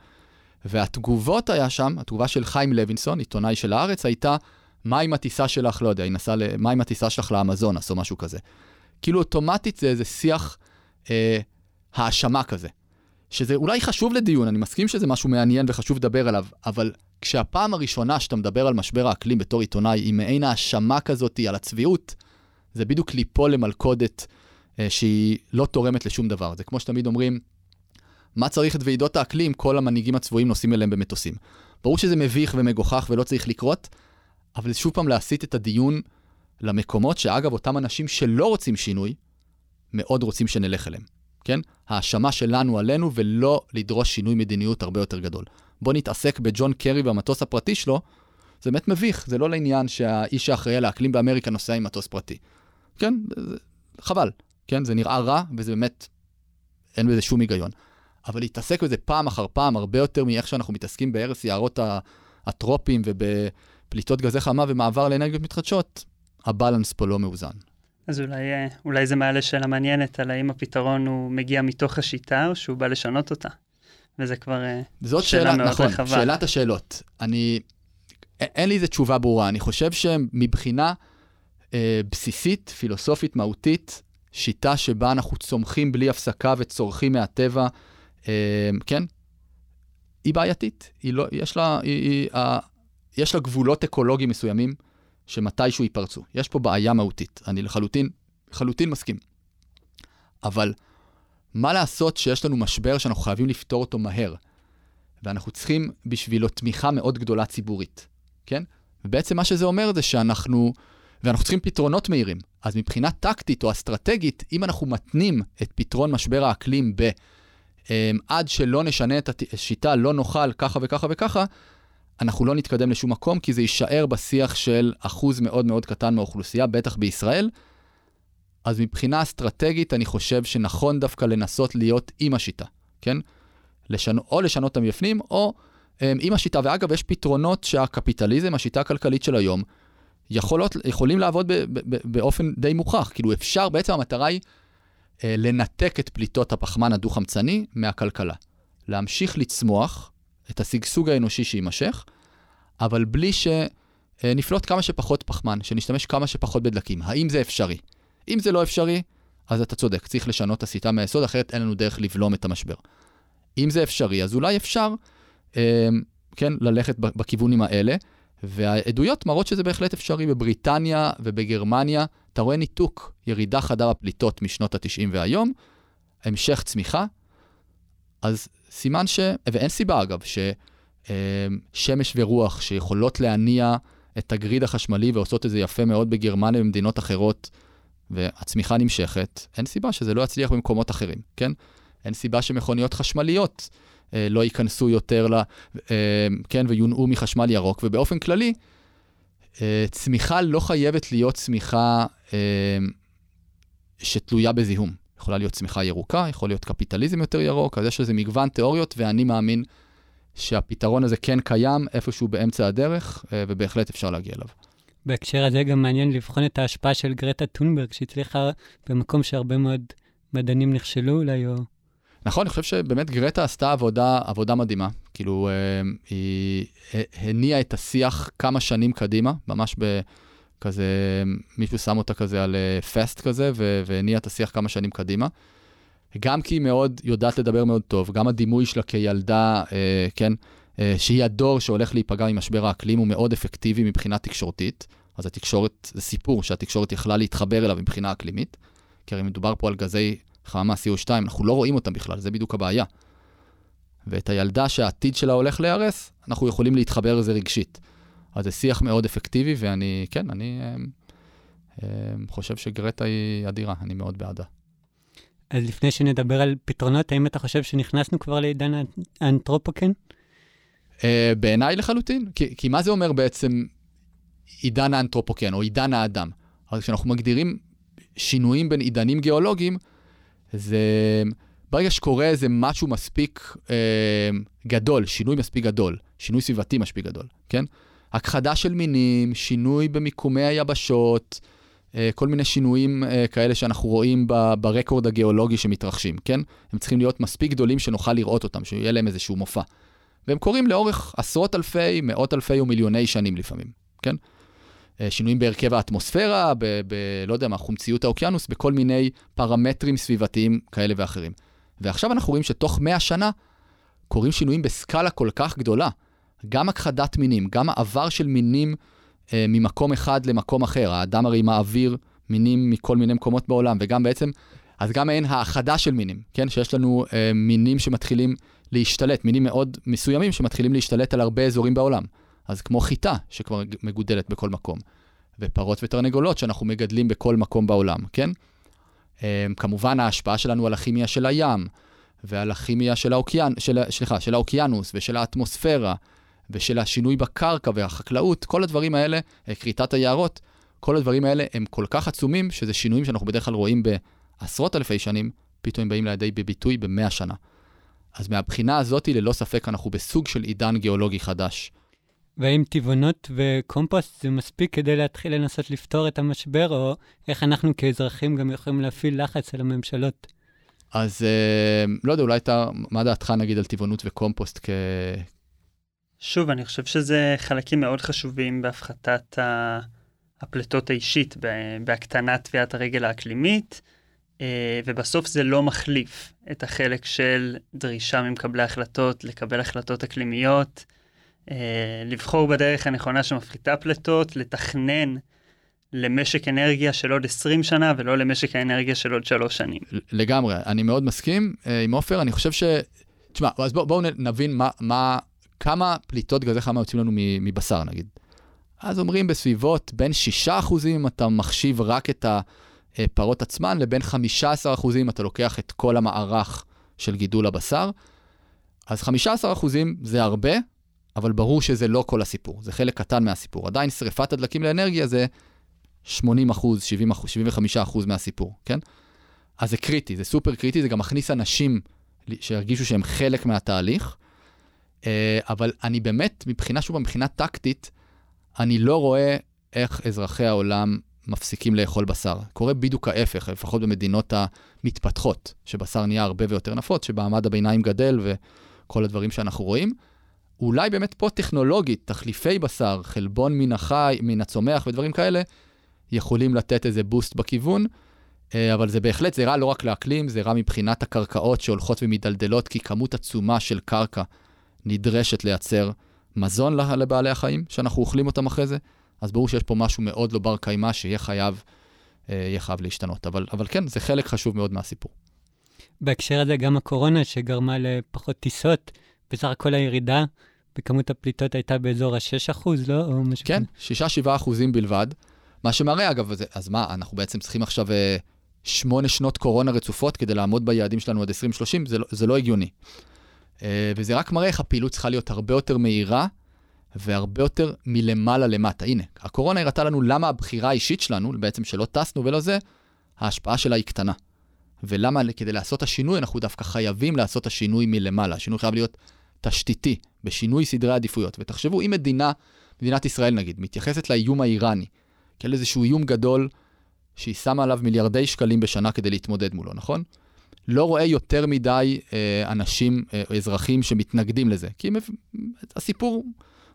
והתגובות היה שם, התגובה של חיים לוינסון, עיתונאי של הארץ, הייתה, מה עם הטיסה שלך, לא יודע, היא נסעה, מה עם הטיסה שלך לאמזונס או משהו כזה. כאילו אוטומטית זה איזה שיח אה, האשמה כזה. שזה אולי חשוב לדיון, אני מסכים שזה משהו מעניין וחשוב לדבר עליו, אבל כשהפעם הראשונה שאתה מדבר על משבר האקלים בתור עיתונאי, היא מעין האשמה כזאת על הצביעות, זה בדיוק ליפול למלכודת אה, שהיא לא תורמת לשום דבר. זה כמו שתמיד אומרים, מה צריך את ועידות האקלים, כל המנהיגים הצבועים נוסעים אליהם במטוסים. ברור שזה מביך ומגוחך ולא צריך לקרות, אבל שוב פעם להסיט את הדיון למקומות שאגב, אותם אנשים שלא רוצים שינוי, מאוד רוצים שנלך אליהם, כן? האשמה שלנו עלינו ולא לדרוש שינוי מדיניות הרבה יותר גדול. בוא נתעסק בג'ון קרי והמטוס הפרטי שלו, זה באמת מביך, זה לא לעניין שהאיש האחראי על האקלים באמריקה נוסע עם מטוס פרטי. כן? חבל, כן? זה נראה רע וזה באמת, אין בזה שום היגיון. אבל להתעסק בזה פעם אחר פעם, הרבה יותר מאיך שאנחנו מתעסקים בהרס יערות הטרופים ובפליטות גזי חמה ומעבר לאנרגיות מתחדשות, הבלנס פה לא מאוזן. אז אולי, אה, אולי זה מעלה שאלה מעניינת על האם הפתרון הוא מגיע מתוך השיטה או שהוא בא לשנות אותה. וזה כבר אה, זאת שאלה, שאלה מאוד נכון, רחבה. שאלת השאלות. אני, אין לי איזה תשובה ברורה. אני חושב שמבחינה אה, בסיסית, פילוסופית, מהותית, שיטה שבה אנחנו צומחים בלי הפסקה וצורכים מהטבע, אה, כן, היא בעייתית. היא לא, יש לה, היא, היא, אה, יש לה גבולות אקולוגיים מסוימים. שמתישהו ייפרצו. יש פה בעיה מהותית, אני לחלוטין, לחלוטין מסכים. אבל מה לעשות שיש לנו משבר שאנחנו חייבים לפתור אותו מהר, ואנחנו צריכים בשבילו תמיכה מאוד גדולה ציבורית, כן? ובעצם מה שזה אומר זה שאנחנו, ואנחנו צריכים פתרונות מהירים. אז מבחינה טקטית או אסטרטגית, אם אנחנו מתנים את פתרון משבר האקלים ב... אמ, עד שלא נשנה את השיטה, לא נאכל ככה וככה וככה, אנחנו לא נתקדם לשום מקום, כי זה יישאר בשיח של אחוז מאוד מאוד קטן מהאוכלוסייה, בטח בישראל. אז מבחינה אסטרטגית, אני חושב שנכון דווקא לנסות להיות עם השיטה, כן? לשנ... או לשנות אותם מבפנים, או um, עם השיטה. ואגב, יש פתרונות שהקפיטליזם, השיטה הכלכלית של היום, יכולות, יכולים לעבוד ב, ב, ב, באופן די מוכח. כאילו אפשר, בעצם המטרה היא uh, לנתק את פליטות הפחמן הדו-חמצני מהכלכלה. להמשיך לצמוח, את השגשוג האנושי שיימשך, אבל בלי שנפלוט כמה שפחות פחמן, שנשתמש כמה שפחות בדלקים. האם זה אפשרי? אם זה לא אפשרי, אז אתה צודק, צריך לשנות את השיטה מהיסוד, אחרת אין לנו דרך לבלום את המשבר. אם זה אפשרי, אז אולי אפשר, אה, כן, ללכת בכיוונים האלה, והעדויות מראות שזה בהחלט אפשרי. בבריטניה ובגרמניה, אתה רואה ניתוק, ירידה חדה בפליטות משנות ה-90 והיום, המשך צמיחה, אז סימן ש... ואין סיבה אגב, ששמש ורוח שיכולות להניע את הגריד החשמלי ועושות את זה יפה מאוד בגרמניה ובמדינות אחרות, והצמיחה נמשכת, אין סיבה שזה לא יצליח במקומות אחרים, כן? אין סיבה שמכוניות חשמליות אה, לא ייכנסו יותר ל... אה, כן, ויונעו מחשמל ירוק, ובאופן כללי, אה, צמיחה לא חייבת להיות צמיחה אה, שתלויה בזיהום. יכולה להיות צמיחה ירוקה, יכול להיות קפיטליזם יותר ירוק, אז יש איזה מגוון תיאוריות, ואני מאמין שהפתרון הזה כן קיים איפשהו באמצע הדרך, אה, ובהחלט אפשר להגיע אליו. בהקשר הזה גם מעניין לבחון את ההשפעה של גרטה טונברג, שהצליחה במקום שהרבה מאוד מדענים נכשלו אולי, או... נכון, אני חושב שבאמת גרטה עשתה עבודה, עבודה מדהימה. כאילו, אה, היא הניעה את השיח כמה שנים קדימה, ממש ב... כזה, מישהו שם אותה כזה על פסט אה, כזה, והניע את השיח כמה שנים קדימה. גם כי היא מאוד יודעת לדבר מאוד טוב, גם הדימוי שלה כילדה, אה, כן, אה, שהיא הדור שהולך להיפגע ממשבר האקלים, הוא מאוד אפקטיבי מבחינה תקשורתית. אז התקשורת, זה סיפור שהתקשורת יכלה להתחבר אליו מבחינה אקלימית, כי הרי מדובר פה על גזי חממה CO2, אנחנו לא רואים אותם בכלל, זה בדיוק הבעיה. ואת הילדה שהעתיד שלה הולך להיהרס, אנחנו יכולים להתחבר לזה רגשית. אז זה שיח מאוד אפקטיבי, ואני, כן, אני אה, אה, חושב שגרטה היא אדירה, אני מאוד בעדה. אז לפני שנדבר על פתרונות, האם אתה חושב שנכנסנו כבר לעידן האנתרופוקן? Uh, בעיניי לחלוטין, כי, כי מה זה אומר בעצם עידן האנתרופוקן או עידן האדם? אז כשאנחנו מגדירים שינויים בין עידנים גיאולוגיים, זה ברגע שקורה איזה משהו מספיק uh, גדול, שינוי מספיק גדול, שינוי סביבתי מספיק גדול, כן? הכחדה של מינים, שינוי במיקומי היבשות, אה, כל מיני שינויים אה, כאלה שאנחנו רואים ברקורד הגיאולוגי שמתרחשים, כן? הם צריכים להיות מספיק גדולים שנוכל לראות אותם, שיהיה להם איזשהו מופע. והם קורים לאורך עשרות אלפי, מאות אלפי ומיליוני שנים לפעמים, כן? אה, שינויים בהרכב האטמוספירה, ב, ב... לא יודע מה, חומציות האוקיינוס, בכל מיני פרמטרים סביבתיים כאלה ואחרים. ועכשיו אנחנו רואים שתוך 100 שנה קורים שינויים בסקאלה כל כך גדולה. גם הכחדת מינים, גם העבר של מינים אה, ממקום אחד למקום אחר. האדם הרי מעביר מינים מכל מיני מקומות בעולם, וגם בעצם, אז גם אין האחדה של מינים, כן? שיש לנו אה, מינים שמתחילים להשתלט, מינים מאוד מסוימים שמתחילים להשתלט על הרבה אזורים בעולם. אז כמו חיטה, שכבר מגודלת בכל מקום, ופרות ותרנגולות שאנחנו מגדלים בכל מקום בעולם, כן? אה, כמובן ההשפעה שלנו על הכימיה של הים, ועל הכימיה של האוקיינ... של... סליחה, של האוקיינוס ושל האטמוספירה, ושל השינוי בקרקע והחקלאות, כל הדברים האלה, אה, כריתת היערות, כל הדברים האלה הם כל כך עצומים, שזה שינויים שאנחנו בדרך כלל רואים בעשרות אלפי שנים, פתאום הם באים לידי בביטוי במאה שנה. אז מהבחינה הזאת, ללא ספק, אנחנו בסוג של עידן גיאולוגי חדש. והאם טבעונות וקומפוסט זה מספיק כדי להתחיל לנסות לפתור את המשבר, או איך אנחנו כאזרחים גם יכולים להפעיל לחץ על הממשלות? אז אה, לא יודע, אולי אתה, מה דעתך נגיד על טבעונות וקומפוסט כ... שוב, אני חושב שזה חלקים מאוד חשובים בהפחתת הפליטות האישית, בהקטנת טביעת הרגל האקלימית, אה, ובסוף זה לא מחליף את החלק של דרישה ממקבלי החלטות לקבל החלטות אקלימיות, אה, לבחור בדרך הנכונה שמפחיתה פליטות, לתכנן למשק אנרגיה של עוד 20 שנה ולא למשק האנרגיה של עוד 3 שנים. לגמרי, אני מאוד מסכים אה, עם עופר, אני חושב ש... תשמע, אז בואו בוא נבין מה, מה, כמה פליטות גזי חממה יוצאים לנו מבשר נגיד. אז אומרים בסביבות בין 6% אם אתה מחשיב רק את הפרות עצמן, לבין 15% אם אתה לוקח את כל המערך של גידול הבשר. אז 15% זה הרבה, אבל ברור שזה לא כל הסיפור, זה חלק קטן מהסיפור. עדיין שריפת הדלקים לאנרגיה זה 80 אחוז, 70 אחוז, 75 אחוז מהסיפור, כן? אז זה קריטי, זה סופר קריטי, זה גם מכניס אנשים שירגישו שהם חלק מהתהליך. אה, אבל אני באמת, מבחינה, שוב, מבחינה טקטית, אני לא רואה איך אזרחי העולם מפסיקים לאכול בשר. קורה בדיוק ההפך, לפחות במדינות המתפתחות, שבשר נהיה הרבה ויותר נפוץ, שבמעמד הביניים גדל וכל הדברים שאנחנו רואים. אולי באמת פה טכנולוגית, תחליפי בשר, חלבון מן החי, מן הצומח ודברים כאלה, יכולים לתת איזה בוסט בכיוון, אה, אבל זה בהחלט, זה רע לא רק לאקלים, זה רע מבחינת הקרקעות שהולכות ומדלדלות, כי כמות עצומה של קרקע נדרשת לייצר מזון לבעלי החיים, שאנחנו אוכלים אותם אחרי זה, אז ברור שיש פה משהו מאוד לא בר קיימא שיהיה חייב, אה, יהיה חייב להשתנות. אבל, אבל כן, זה חלק חשוב מאוד מהסיפור. בהקשר הזה, גם הקורונה שגרמה לפחות טיסות, בסך הכל הירידה בכמות הפליטות הייתה באזור ה-6 לא? או משהו כן, 6-7 אחוזים בלבד. מה שמראה, אגב, זה, אז מה, אנחנו בעצם צריכים עכשיו אה, שמונה שנות קורונה רצופות כדי לעמוד ביעדים שלנו עד 2030? זה, לא, זה לא הגיוני. אה, וזה רק מראה איך הפעילות צריכה להיות הרבה יותר מהירה והרבה יותר מלמעלה למטה. הנה, הקורונה הראתה לנו למה הבחירה האישית שלנו, בעצם שלא טסנו ולא זה, ההשפעה שלה היא קטנה. ולמה כדי לעשות את השינוי, אנחנו דווקא חייבים לעשות את השינוי מלמעלה. השינוי חייב להיות תשתיתי, בשינוי סדרי עדיפויות. ותחשבו, אם מדינה, מדינת ישראל נגיד, מתייחסת לאיום האיראני כאל איזשהו איום גדול, שהיא שמה עליו מיליארדי שקלים בשנה כדי להתמודד מולו, נכון? לא רואה יותר מדי אה, אנשים, אה, אזרחים שמתנגדים לזה. כי הם, הסיפור,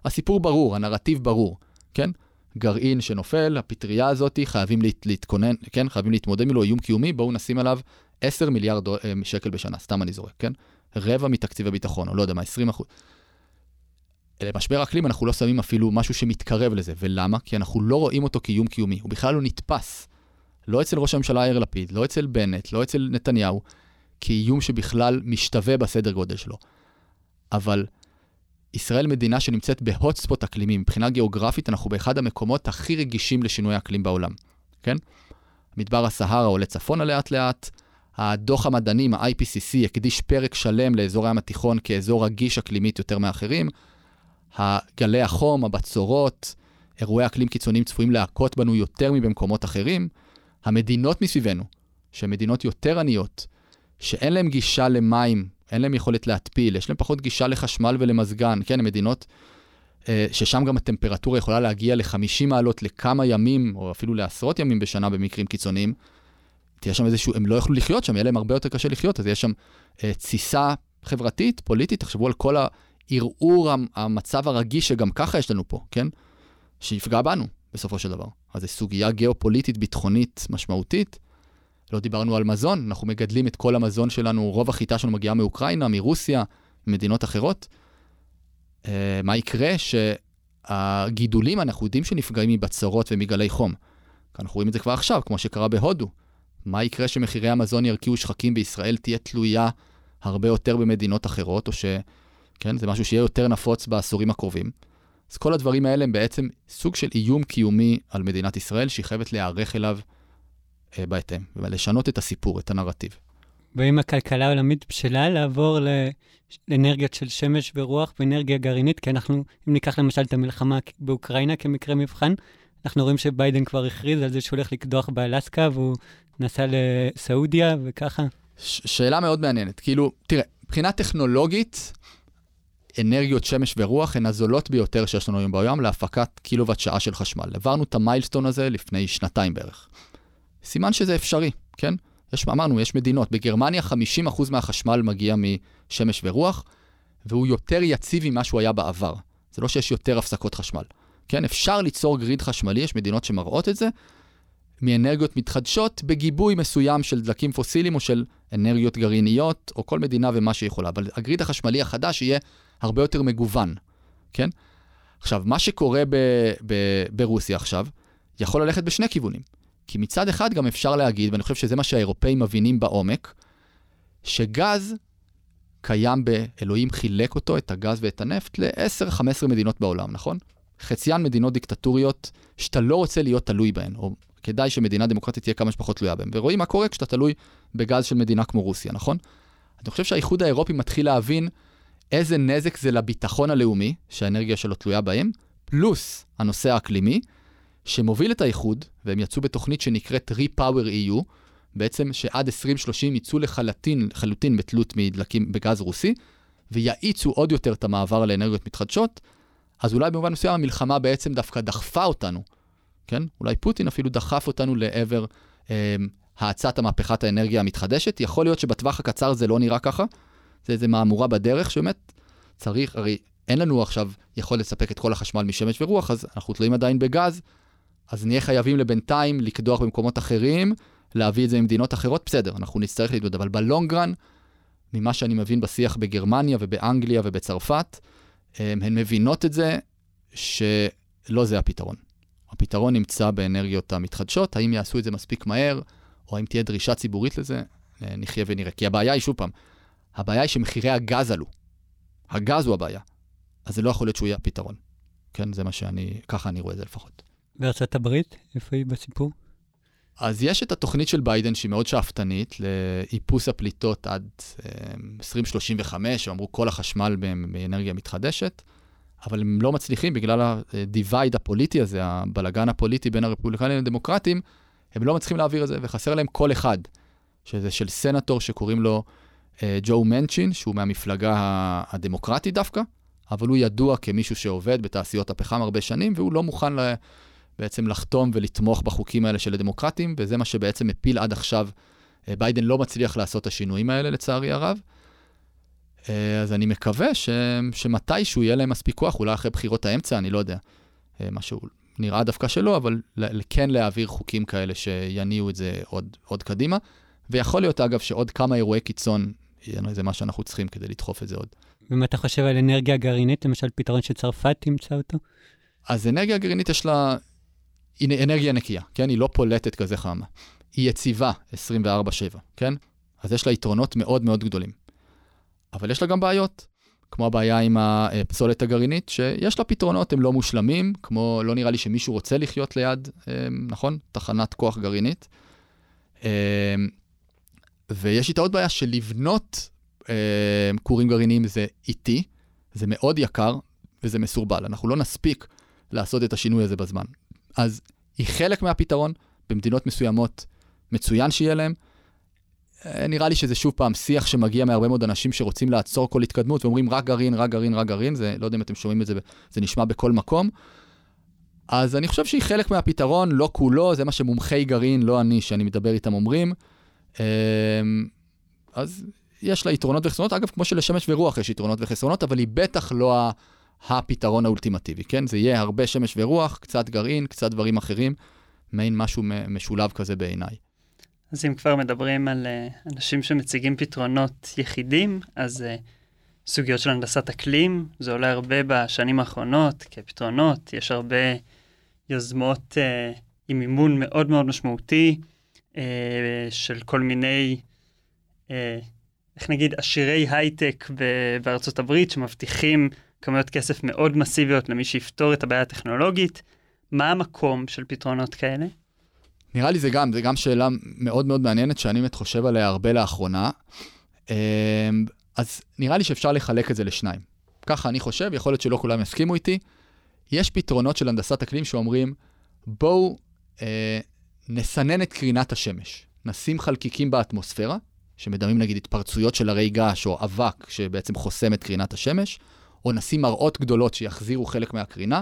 הסיפור ברור, הנרטיב ברור, כן? גרעין שנופל, הפטריה הזאת, חייבים להת, להתכונן, כן? חייבים להתמודד מלו, איום קיומי, בואו נשים עליו 10 מיליארד אה, שקל בשנה, סתם אני זורק, כן? רבע מתקציב הביטחון, או לא יודע מה, 20 אחוז. למשבר אקלים אנחנו לא שמים אפילו משהו שמתקרב לזה, ולמה? כי אנחנו לא רואים אותו כאיום קיומי, הוא בכלל לא נתפס. לא אצל ראש הממשלה יאיר לפיד, לא אצל בנט, לא אצל נתניהו, כאיום שבכלל משתווה בסדר גודל שלו. אבל ישראל מדינה שנמצאת ב hotspot אקלימי. מבחינה גיאוגרפית, אנחנו באחד המקומות הכי רגישים לשינוי האקלים בעולם, כן? מדבר הסהרה עולה צפונה לאט-לאט, הדוח המדענים, ה-IPCC, הקדיש פרק שלם לאזור הים התיכון כאזור רגיש אקלימית יותר מאחרים. הגלי החום, הבצורות, אירועי אקלים קיצוניים צפויים להכות בנו יותר מבמקומות אחרים. המדינות מסביבנו, שהן מדינות יותר עניות, שאין להן גישה למים, אין להן יכולת להתפיל, יש להן פחות גישה לחשמל ולמזגן, כן, מדינות אה, ששם גם הטמפרטורה יכולה להגיע ל-50 מעלות לכמה ימים, או אפילו לעשרות ימים בשנה במקרים קיצוניים. תהיה שם איזשהו, הם לא יוכלו לחיות שם, יהיה להם הרבה יותר קשה לחיות, אז יש שם אה, תסיסה חברתית, פוליטית, תחשבו על כל הערעור המצב הרגיש שגם ככה יש לנו פה, כן? שיפגע בנו בסופו של דבר. אז זו סוגיה גיאופוליטית, ביטחונית, משמעותית. לא דיברנו על מזון, אנחנו מגדלים את כל המזון שלנו, רוב החיטה שלנו מגיעה מאוקראינה, מרוסיה, ממדינות אחרות. Uh, מה יקרה שהגידולים, אנחנו יודעים שנפגעים מבצורות ומגלי חום. אנחנו רואים את זה כבר עכשיו, כמו שקרה בהודו. מה יקרה שמחירי המזון ירקיעו שחקים בישראל תהיה תלויה הרבה יותר במדינות אחרות, או ש... כן, זה משהו שיהיה יותר נפוץ בעשורים הקרובים. אז כל הדברים האלה הם בעצם סוג של איום קיומי על מדינת ישראל, שהיא חייבת להיערך אליו אה, בהתאם, ולשנות את הסיפור, את הנרטיב. ואם הכלכלה העולמית בשלה לעבור לאנרגיות של שמש ורוח ואנרגיה גרעינית, כי אנחנו, אם ניקח למשל את המלחמה באוקראינה כמקרה מבחן, אנחנו רואים שביידן כבר הכריז על זה שהוא הולך לקדוח באלסקה, והוא נסע לסעודיה וככה. ש- שאלה מאוד מעניינת. כאילו, תראה, מבחינה טכנולוגית, אנרגיות שמש ורוח הן הזולות ביותר שיש לנו היום בעולם להפקת קילוואט שעה של חשמל. עברנו את המיילסטון הזה לפני שנתיים בערך. סימן שזה אפשרי, כן? יש, אמרנו, יש מדינות. בגרמניה 50% מהחשמל מגיע משמש ורוח, והוא יותר יציב ממה שהוא היה בעבר. זה לא שיש יותר הפסקות חשמל. כן, אפשר ליצור גריד חשמלי, יש מדינות שמראות את זה, מאנרגיות מתחדשות בגיבוי מסוים של דלקים פוסיליים או של אנרגיות גרעיניות, או כל מדינה ומה שהיא יכולה. אבל הגריד החשמלי החדש יהיה הרבה יותר מגוון, כן? עכשיו, מה שקורה ב- ב- ברוסיה עכשיו, יכול ללכת בשני כיוונים. כי מצד אחד גם אפשר להגיד, ואני חושב שזה מה שהאירופאים מבינים בעומק, שגז קיים באלוהים חילק אותו, את הגז ואת הנפט, ל-10-15 מדינות בעולם, נכון? חציין מדינות דיקטטוריות שאתה לא רוצה להיות תלוי בהן, או כדאי שמדינה דמוקרטית תהיה כמה שפחות תלויה בהן. ורואים מה קורה כשאתה תלוי בגז של מדינה כמו רוסיה, נכון? אני חושב שהאיחוד האירופי מתחיל להבין איזה נזק זה לביטחון הלאומי, שהאנרגיה שלו תלויה בהם, פלוס הנושא האקלימי, שמוביל את האיחוד, והם יצאו בתוכנית שנקראת Repower EU, בעצם שעד 2030 יצאו לחלוטין, לחלוטין בתלות מדלקים בגז רוסי, ויאיצו עוד יותר את המעבר לאנרגיות מתחדשות, אז אולי במובן מסוים המלחמה בעצם דווקא דחפה אותנו, כן? אולי פוטין אפילו דחף אותנו לעבר אה, האצת המהפכת האנרגיה המתחדשת. יכול להיות שבטווח הקצר זה לא נראה ככה, זה איזה מהמורה בדרך שבאמת צריך, הרי אין לנו עכשיו יכול לספק את כל החשמל משמש ורוח, אז אנחנו תלויים עדיין בגז, אז נהיה חייבים לבינתיים לקדוח במקומות אחרים, להביא את זה ממדינות אחרות, בסדר, אנחנו נצטרך להתמודד, אבל בלונגרן, ממה שאני מבין בשיח בגרמניה ובאנגליה ובצרפת, הן מבינות את זה שלא זה הפתרון. הפתרון נמצא באנרגיות המתחדשות, האם יעשו את זה מספיק מהר, או האם תהיה דרישה ציבורית לזה, נחיה ונראה. כי הבעיה היא, שוב פעם, הבעיה היא שמחירי הגז עלו. הגז הוא הבעיה. אז זה לא יכול להיות שהוא יהיה הפתרון. כן, זה מה שאני, ככה אני רואה את זה לפחות. וארצות הברית, איפה היא בסיפור? אז יש את התוכנית של ביידן שהיא מאוד שאפתנית לאיפוס הפליטות עד 2035, אמרו כל החשמל מאנרגיה מתחדשת, אבל הם לא מצליחים בגלל ה-divide הפוליטי הזה, הבלגן הפוליטי בין הרפובליקנים לדמוקרטים, הם לא מצליחים להעביר את זה, וחסר להם קול אחד, שזה של סנטור שקוראים לו אה, ג'ו מנצ'ין, שהוא מהמפלגה הדמוקרטית דווקא, אבל הוא ידוע כמישהו שעובד בתעשיות הפחם הרבה שנים, והוא לא מוכן לה, בעצם לחתום ולתמוך בחוקים האלה של הדמוקרטים, וזה מה שבעצם מפיל עד עכשיו. אה, ביידן לא מצליח לעשות את השינויים האלה, לצערי הרב. אה, אז אני מקווה ש... שמתישהו יהיה להם מספיק כוח, אולי אחרי בחירות האמצע, אני לא יודע. משהו נראה דווקא שלא, אבל כן להעביר חוקים כאלה שיניעו את זה עוד, עוד קדימה. ויכול להיות, אגב, שעוד כמה אירועי קיצון איזה מה שאנחנו צריכים כדי לדחוף את זה עוד. ואם אתה חושב על אנרגיה גרעינית, למשל פתרון שצרפת תמצא אותו? אז אנרגיה גרעינית יש לה... היא אנרגיה נקייה, כן? היא לא פולטת כזה חמה. היא יציבה 24/7, כן? אז יש לה יתרונות מאוד מאוד גדולים. אבל יש לה גם בעיות. כמו הבעיה עם הפסולת הגרעינית, שיש לה פתרונות, הם לא מושלמים, כמו לא נראה לי שמישהו רוצה לחיות ליד, נכון? תחנת כוח גרעינית. ויש איתה עוד בעיה שלבנות כורים גרעיניים זה איטי, זה מאוד יקר וזה מסורבל. אנחנו לא נספיק לעשות את השינוי הזה בזמן. אז היא חלק מהפתרון, במדינות מסוימות מצוין שיהיה להם. אה, נראה לי שזה שוב פעם שיח שמגיע מהרבה מאוד אנשים שרוצים לעצור כל התקדמות ואומרים רק גרעין, רק גרעין, רק גרעין, זה, לא יודע אם אתם שומעים את זה, זה נשמע בכל מקום. אז אני חושב שהיא חלק מהפתרון, לא כולו, זה מה שמומחי גרעין, לא אני, שאני מדבר איתם, אומרים. אמ, אז יש לה יתרונות וחסרונות, אגב, כמו שלשמש ורוח יש יתרונות וחסרונות, אבל היא בטח לא הפתרון האולטימטיבי, כן? זה יהיה הרבה שמש ורוח, קצת גרעין, קצת דברים אחרים, מעין משהו משולב כזה בעיניי. אז אם כבר מדברים על uh, אנשים שמציגים פתרונות יחידים, אז uh, סוגיות של הנדסת אקלים, זה עולה הרבה בשנים האחרונות כפתרונות, יש הרבה יוזמות uh, עם מימון מאוד מאוד משמעותי uh, של כל מיני, uh, איך נגיד, עשירי הייטק בארצות הברית שמבטיחים כמויות כסף מאוד מסיביות למי שיפתור את הבעיה הטכנולוגית. מה המקום של פתרונות כאלה? נראה לי זה גם, זה גם שאלה מאוד מאוד מעניינת שאני באמת חושב עליה הרבה לאחרונה. אמ, אז נראה לי שאפשר לחלק את זה לשניים. ככה אני חושב, יכול להיות שלא כולם יסכימו איתי. יש פתרונות של הנדסת אקלים שאומרים, בואו אה, נסנן את קרינת השמש. נשים חלקיקים באטמוספירה, שמדמים נגיד התפרצויות של הרי געש או אבק שבעצם חוסם את קרינת השמש, או נשים מראות גדולות שיחזירו חלק מהקרינה,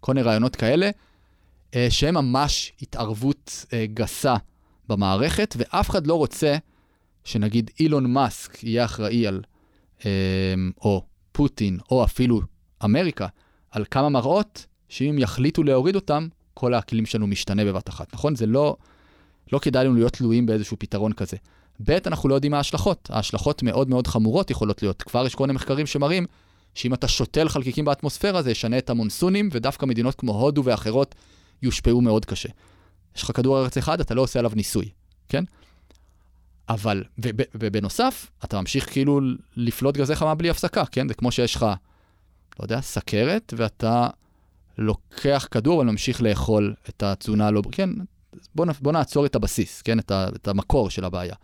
כל מיני רעיונות כאלה, אה, שהם ממש התערבות אה, גסה במערכת, ואף אחד לא רוצה שנגיד אילון מאסק יהיה אחראי על, אה, או פוטין, או אפילו אמריקה, על כמה מראות, שאם יחליטו להוריד אותם, כל האקלים שלנו משתנה בבת אחת, נכון? זה לא, לא כדאי לנו להיות תלויים באיזשהו פתרון כזה. ב', אנחנו לא יודעים מה ההשלכות. ההשלכות מאוד מאוד חמורות יכולות להיות. כבר יש כל מיני מחקרים שמראים שאם אתה שותל חלקיקים באטמוספירה, זה ישנה את המונסונים, ודווקא מדינות כמו הודו ואחרות יושפעו מאוד קשה. יש לך כדור ארץ אחד, אתה לא עושה עליו ניסוי, כן? אבל, ובנוסף, אתה ממשיך כאילו לפלוט גזי חמה בלי הפסקה, כן? זה כמו שיש לך, לא יודע, סכרת, ואתה לוקח כדור וממשיך לאכול את התזונה הלא... כן, בוא, בוא נעצור את הבסיס, כן? את, ה, את המקור של הבעיה.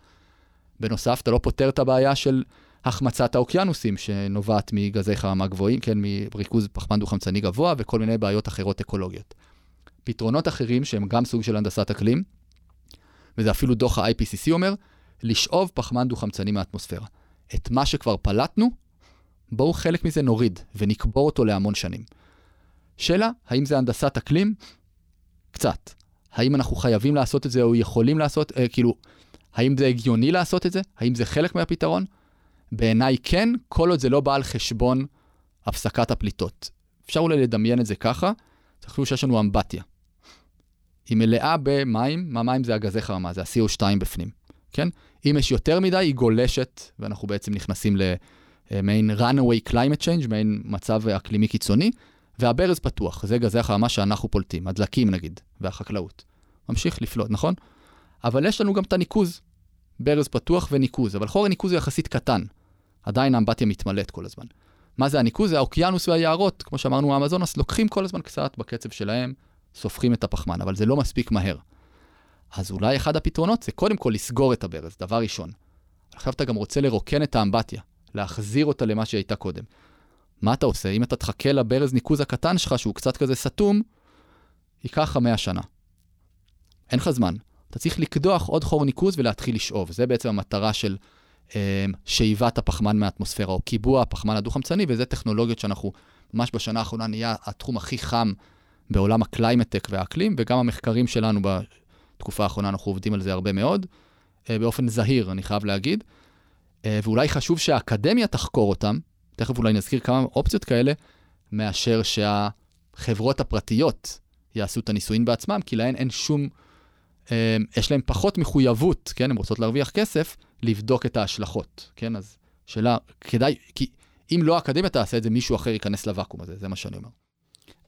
בנוסף, אתה לא פותר את הבעיה של החמצת האוקיינוסים שנובעת מגזי חממה גבוהים, כן, מריכוז פחמן דו-חמצני גבוה וכל מיני בעיות אחרות אקולוגיות. פתרונות אחרים שהם גם סוג של הנדסת אקלים, וזה אפילו דוח ה-IPCC אומר, לשאוב פחמן דו-חמצני מהאטמוספירה. את מה שכבר פלטנו, בואו חלק מזה נוריד ונקבור אותו להמון שנים. שאלה, האם זה הנדסת אקלים? קצת. האם אנחנו חייבים לעשות את זה או יכולים לעשות, אה, כאילו, האם זה הגיוני לעשות את זה? האם זה חלק מהפתרון? בעיניי כן, כל עוד זה לא בא על חשבון הפסקת הפליטות. אפשר אולי לדמיין את זה ככה, תחשבו שיש לנו אמבטיה. היא מלאה במים, מה מים זה הגזי חרמה, זה ה-CO2 בפנים, כן? אם יש יותר מדי, היא גולשת, ואנחנו בעצם נכנסים למעין runaway climate change, מעין מצב אקלימי קיצוני, והברז פתוח, זה גזי החרמה שאנחנו פולטים, הדלקים נגיד, והחקלאות. ממשיך לפלוט, נכון? אבל יש לנו גם את הניקוז, ברז פתוח וניקוז, אבל חור הניקוז הוא יחסית קטן. עדיין האמבטיה מתמלאת כל הזמן. מה זה הניקוז? זה האוקיינוס והיערות, כמו שאמרנו, האמזונס, לוקחים כל הזמן קצת בקצב שלהם, סופחים את הפחמן, אבל זה לא מספיק מהר. אז אולי אחד הפתרונות זה קודם כל לסגור את הברז, דבר ראשון. עכשיו אתה גם רוצה לרוקן את האמבטיה, להחזיר אותה למה שהיא הייתה קודם. מה אתה עושה? אם אתה תחכה לברז ניקוז הקטן שלך, שהוא קצת כזה סתום, ייקח לך 100 שנה. אין לך זמן. אתה צריך לקדוח עוד חור ניקוז ולהתחיל לשאוב. זה בעצם המטרה של אה, שאיבת הפחמן מהאטמוספירה, או קיבוע הפחמן הדו-חמצני, וזה טכנולוגיות שאנחנו, ממש בשנה האחרונה נהיה התחום הכי חם בעולם ה climate tech והאקלים, וגם המחקרים שלנו בתקופה האחרונה, אנחנו עובדים על זה הרבה מאוד, אה, באופן זהיר, אני חייב להגיד. אה, ואולי חשוב שהאקדמיה תחקור אותם, תכף אולי נזכיר כמה אופציות כאלה, מאשר שהחברות הפרטיות יעשו את הניסויים בעצמם, כי להן אין שום... יש להן פחות מחויבות, כן, הן רוצות להרוויח כסף, לבדוק את ההשלכות, כן? אז שאלה, כדאי, כי אם לא האקדמיה תעשה את זה, מישהו אחר ייכנס לוואקום הזה, זה מה שאני אומר.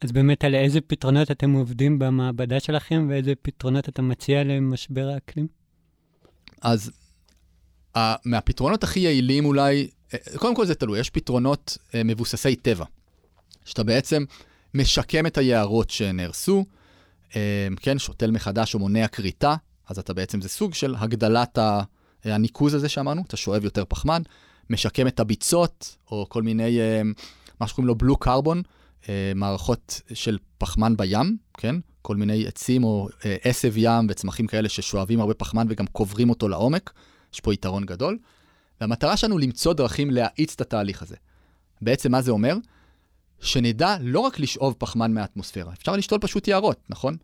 אז באמת, על איזה פתרונות אתם עובדים במעבדה שלכם, ואיזה פתרונות אתה מציע למשבר האקלים? אז uh, מהפתרונות הכי יעילים אולי קודם כל זה תלוי, יש פתרונות אה, מבוססי טבע, שאתה בעצם משקם את היערות שנהרסו, אה, כן, שותל מחדש או מונע כריתה, אז אתה בעצם, זה סוג של הגדלת הניקוז הזה שאמרנו, אתה שואב יותר פחמן, משקם את הביצות, או כל מיני, מה שקוראים לו בלו קרבון, מערכות של פחמן בים, כן? כל מיני עצים או עשב ים וצמחים כאלה ששואבים הרבה פחמן וגם קוברים אותו לעומק, יש פה יתרון גדול. והמטרה שלנו למצוא דרכים להאיץ את התהליך הזה. בעצם מה זה אומר? שנדע לא רק לשאוב פחמן מהאטמוספירה, אפשר לשתול פשוט יערות, נכון?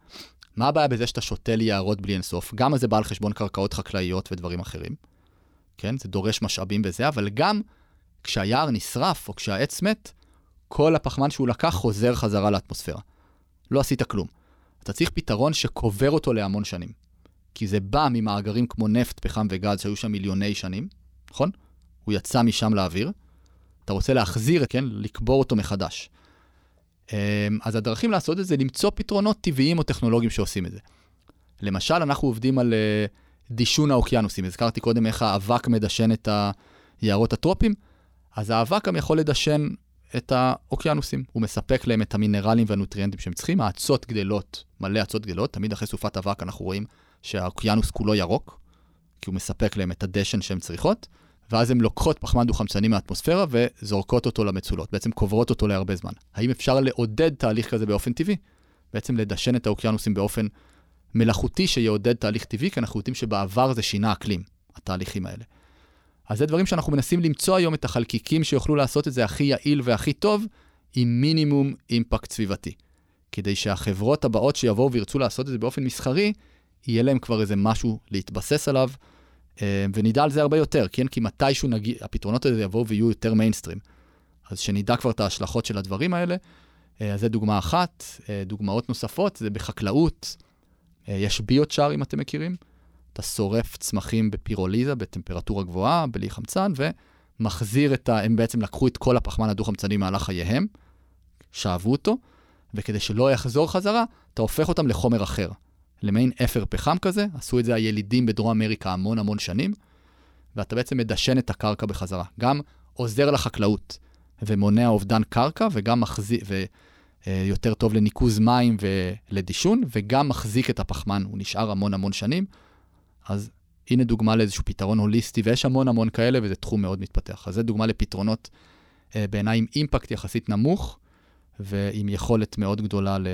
מה הבעיה בזה שאתה שותל יערות בלי אינסוף? גם זה בא על חשבון קרקעות חקלאיות ודברים אחרים, כן? זה דורש משאבים וזה, אבל גם כשהיער נשרף או כשהעץ מת, כל הפחמן שהוא לקח חוזר חזרה לאטמוספירה. לא עשית כלום. אתה צריך פתרון שקובר אותו להמון שנים. כי זה בא ממאגרים כמו נפט, פחם וגז שהיו שם מיליוני שנים, נכון? הוא יצא משם לאוויר. אתה רוצה להחזיר, כן? לקבור אותו מחדש. אמ, אז הדרכים לעשות את זה, למצוא פתרונות טבעיים או טכנולוגיים שעושים את זה. למשל, אנחנו עובדים על uh, דישון האוקיינוסים. הזכרתי קודם איך האבק מדשן את היערות הטרופיים, אז האבק גם יכול לדשן את האוקיינוסים. הוא מספק להם את המינרלים והנוטריאנטים שהם צריכים. האצות גדלות, מלא אצות גדלות, תמיד אחרי סופת אבק אנחנו רואים שהאוקיינוס כולו ירוק, כי הוא מספק להם את הדשן שהן צריכות, ואז הן לוקחות פחמן דו-חמצני מהאטמוספירה וזורקות אותו למצולות, בעצם קוברות אותו להרבה זמן. האם אפשר לעודד תהליך כזה באופן טבעי? בעצם לדשן את האוקיינוסים באופן מלאכותי שיעודד תהליך טבעי, כי אנחנו יודעים שבעבר זה שינה אקלים, התהליכים האלה. אז זה דברים שאנחנו מנסים למצוא היום את החלקיקים שיוכלו לעשות את זה הכי יעיל והכי טוב, עם מינימום אימפקט סביבתי. כדי שהחברות הבאות שיבואו וירצו לעשות את זה באופן מסחרי, יהיה להם כבר איזה משהו להתבסס עליו, ונדע על זה הרבה יותר, כן? כי מתישהו נגיד, הפתרונות האלה יבואו ויהיו יותר מיינסטרים. אז שנדע כבר את ההשלכות של הדברים האלה. אה, אז זו דוגמה אחת. אה, דוגמאות נוספות זה בחקלאות. יש ביוטשאר, אם אתם מכירים. אתה שורף צמחים בפירוליזה, בטמפרטורה גבוהה, בלי חמצן, ומחזיר את ה... הם בעצם לקחו את כל הפחמן הדו-חמצני מהלך חייהם, שאבו אותו, וכדי שלא יחזור חזרה, אתה הופך אותם לחומר אחר. למעין אפר פחם כזה, עשו את זה הילידים בדרום אמריקה המון המון שנים, ואתה בעצם מדשן את הקרקע בחזרה. גם עוזר לחקלאות ומונע אובדן קרקע, וגם מחזיק, ויותר אה, טוב לניקוז מים ולדישון, וגם מחזיק את הפחמן, הוא נשאר המון המון שנים. אז הנה דוגמה לאיזשהו פתרון הוליסטי, ויש המון המון כאלה, וזה תחום מאוד מתפתח. אז זו דוגמה לפתרונות אה, בעיניי עם אימפקט יחסית נמוך, ועם יכולת מאוד גדולה ל...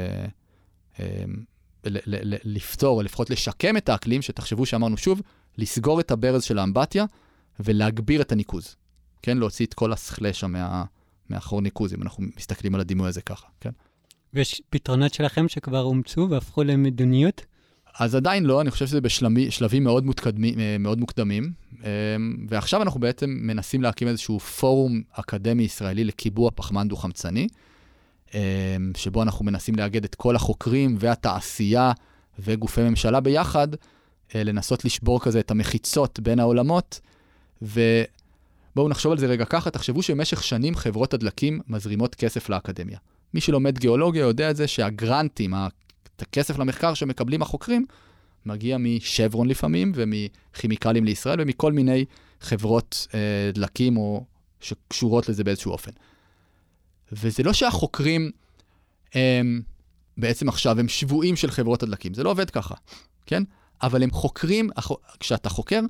לפתור, או לפחות לשקם את האקלים, שתחשבו שאמרנו שוב, לסגור את הברז של האמבטיה ולהגביר את הניקוז. כן, להוציא את כל הסכלה שם מה, מאחור ניקוז, אם אנחנו מסתכלים על הדימוי הזה ככה, כן. ויש פתרונות שלכם שכבר אומצו והפכו למדיניות? אז עדיין לא, אני חושב שזה בשלבים מאוד, מותקדמים, אה, מאוד מוקדמים, אה, ועכשיו אנחנו בעצם מנסים להקים איזשהו פורום אקדמי ישראלי לקיבוע פחמן דו-חמצני. אמ, שבו אנחנו מנסים לאגד את כל החוקרים והתעשייה וגופי ממשלה ביחד, אה, לנסות לשבור כזה את המחיצות בין העולמות. ובואו נחשוב על זה רגע ככה, תחשבו שבמשך שנים חברות הדלקים מזרימות כסף לאקדמיה. מי שלומד גיאולוגיה יודע את זה שהגרנטים, הכסף למחקר שמקבלים החוקרים, מגיע משברון לפעמים, ומכימיקלים לישראל, ומכל מיני חברות אה, דלקים או שקשורות לזה באיזשהו אופן. וזה לא שהחוקרים הם, בעצם עכשיו הם שבויים של חברות הדלקים, זה לא עובד ככה, כן? אבל הם חוקרים, כשאתה חוקר,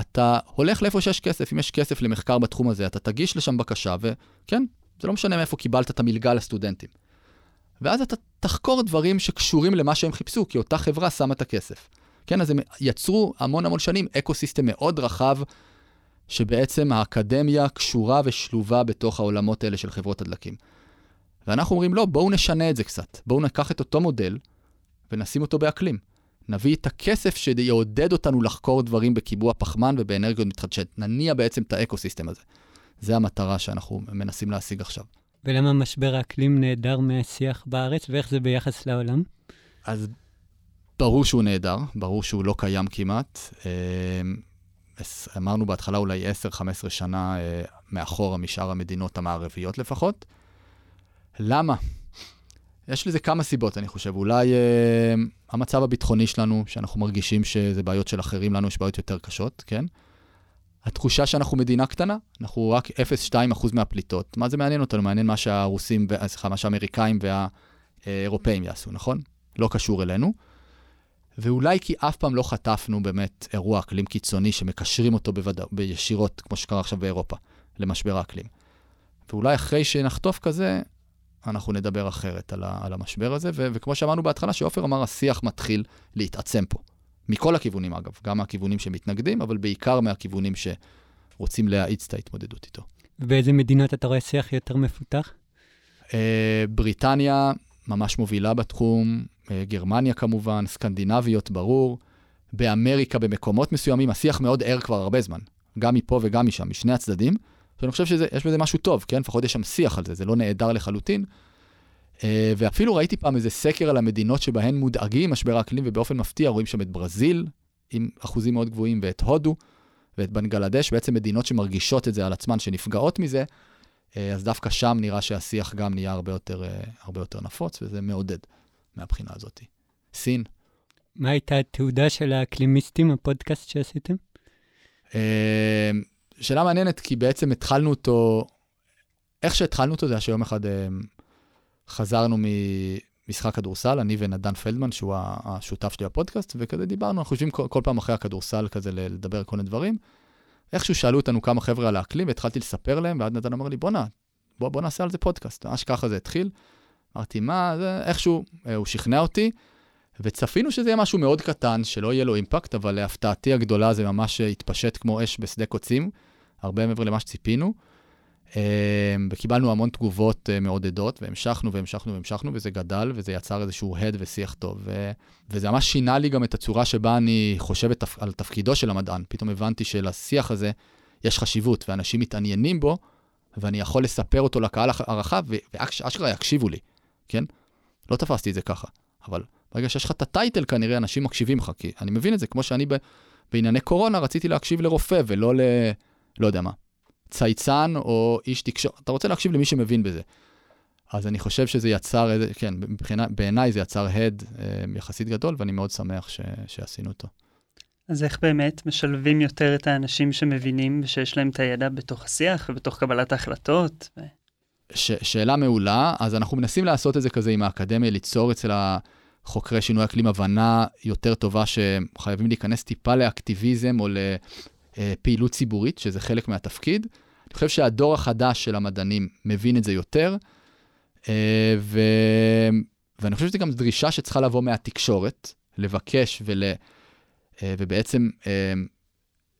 אתה הולך לאיפה שיש כסף, אם יש כסף למחקר בתחום הזה, אתה תגיש לשם בקשה, וכן, זה לא משנה מאיפה קיבלת את המלגה לסטודנטים. ואז אתה תחקור דברים שקשורים למה שהם חיפשו, כי אותה חברה שמה את הכסף. כן, אז הם יצרו המון המון שנים ecosystem מאוד רחב שבעצם האקדמיה קשורה ושלובה בתוך העולמות האלה של חברות הדלקים. ואנחנו אומרים, לא, בואו נשנה את זה קצת. בואו ניקח את אותו מודל ונשים אותו באקלים. נביא את הכסף שיעודד אותנו לחקור דברים בקיבוע פחמן ובאנרגיות מתחדשת. נניע בעצם את ה ecosystem הזה. זה המטרה שאנחנו מנסים להשיג עכשיו. ולמה משבר האקלים נעדר מהשיח בארץ, ואיך זה ביחס לעולם? אז ברור שהוא נעדר, ברור שהוא לא קיים כמעט. אמ, אמרנו בהתחלה אולי 10-15 שנה אה, מאחורה משאר המדינות המערביות לפחות. למה? יש לזה כמה סיבות, אני חושב. אולי אה, המצב הביטחוני שלנו, שאנחנו מרגישים שזה בעיות של אחרים, לנו יש בעיות יותר קשות, כן? התחושה שאנחנו מדינה קטנה, אנחנו רק 0.2% מהפליטות. מה זה מעניין אותנו? מעניין מה שהרוסים, סליחה, מה שהאמריקאים והאירופאים יעשו, נכון? לא קשור אלינו. ואולי כי אף פעם לא חטפנו באמת אירוע אקלים קיצוני שמקשרים אותו בוודא, בישירות, כמו שקרה עכשיו באירופה, למשבר האקלים. ואולי אחרי שנחטוף כזה, אנחנו נדבר אחרת על, ה, על המשבר הזה, ו, וכמו שאמרנו בהתחלה, שעופר אמר, השיח מתחיל להתעצם פה. מכל הכיוונים אגב, גם מהכיוונים שמתנגדים, אבל בעיקר מהכיוונים שרוצים להאיץ את ההתמודדות איתו. ובאיזה מדינות אתה רואה שיח יותר מפותח? אה, בריטניה ממש מובילה בתחום, גרמניה כמובן, סקנדינביות, ברור. באמריקה, במקומות מסוימים, השיח מאוד ער כבר הרבה זמן, גם מפה וגם משם, משני הצדדים. ואני חושב שיש בזה משהו טוב, כן? לפחות יש שם שיח על זה, זה לא נהדר לחלוטין. אה, ואפילו ראיתי פעם איזה סקר על המדינות שבהן מודאגים משבר האקלים, ובאופן מפתיע רואים שם את ברזיל, עם אחוזים מאוד גבוהים, ואת הודו, ואת בנגלדש, בעצם מדינות שמרגישות את זה על עצמן, שנפגעות מזה, אה, אז דווקא שם נראה שהשיח גם נהיה הרבה יותר, אה, הרבה יותר נפוץ, וזה מעודד מהבחינה הזאת. סין. מה הייתה התעודה של האקלימיסטים, הפודקאסט שעשיתם? שאלה מעניינת, כי בעצם התחלנו אותו, איך שהתחלנו אותו זה היה שיום אחד חזרנו ממשחק כדורסל, אני ונדן פלדמן, שהוא השותף שלי בפודקאסט, וכזה דיברנו, אנחנו יושבים כל, כל פעם אחרי הכדורסל כזה לדבר על כל מיני דברים. איכשהו שאלו אותנו כמה חבר'ה על האקלים, והתחלתי לספר להם, ואז נדן אמר לי, בואנה, בוא, בוא נעשה על זה פודקאסט. ממש ככה זה התחיל. אמרתי, מה, זה, איכשהו, אה, הוא שכנע אותי, וצפינו שזה יהיה משהו מאוד קטן, שלא יהיה לו אימפקט, אבל להפתעתי הגדולה זה ממש התפשט כמו אש בשדה קוצים, הרבה מעבר למה שציפינו. אמ, וקיבלנו המון תגובות אה, מעודדות, והמשכנו והמשכנו והמשכנו, וזה גדל, וזה יצר איזשהו הד ושיח טוב. ו... וזה ממש שינה לי גם את הצורה שבה אני חושב על תפקידו של המדען. פתאום הבנתי שלשיח הזה יש חשיבות, ואנשים מתעניינים בו, ואני יכול לספר אותו לקהל הרחב, ואשכרה יקשיבו לי, כן? לא תפסתי את זה ככה, אבל ברגע שיש לך את הטייטל, כנראה אנשים מקשיבים לך, כי אני מבין את זה, כמו שאני ב... בענייני קורונה רציתי להקשיב לרופא ולא ל... לא יודע מה, צייצן או איש תקשורת, אתה רוצה להקשיב למי שמבין בזה. אז אני חושב שזה יצר, כן, מבחינה, בעיניי זה יצר הד אה, יחסית גדול, ואני מאוד שמח ש, שעשינו אותו. אז איך באמת משלבים יותר את האנשים שמבינים ושיש להם את הידע בתוך השיח ובתוך קבלת ההחלטות? ו... ש, שאלה מעולה, אז אנחנו מנסים לעשות את זה כזה עם האקדמיה, ליצור אצל החוקרי שינוי אקלים הבנה יותר טובה שחייבים להיכנס טיפה לאקטיביזם או לפעילות ציבורית, שזה חלק מהתפקיד. אני חושב שהדור החדש של המדענים מבין את זה יותר, אה, ו... ואני חושב שזו גם דרישה שצריכה לבוא מהתקשורת, לבקש ול... אה, ובעצם אה,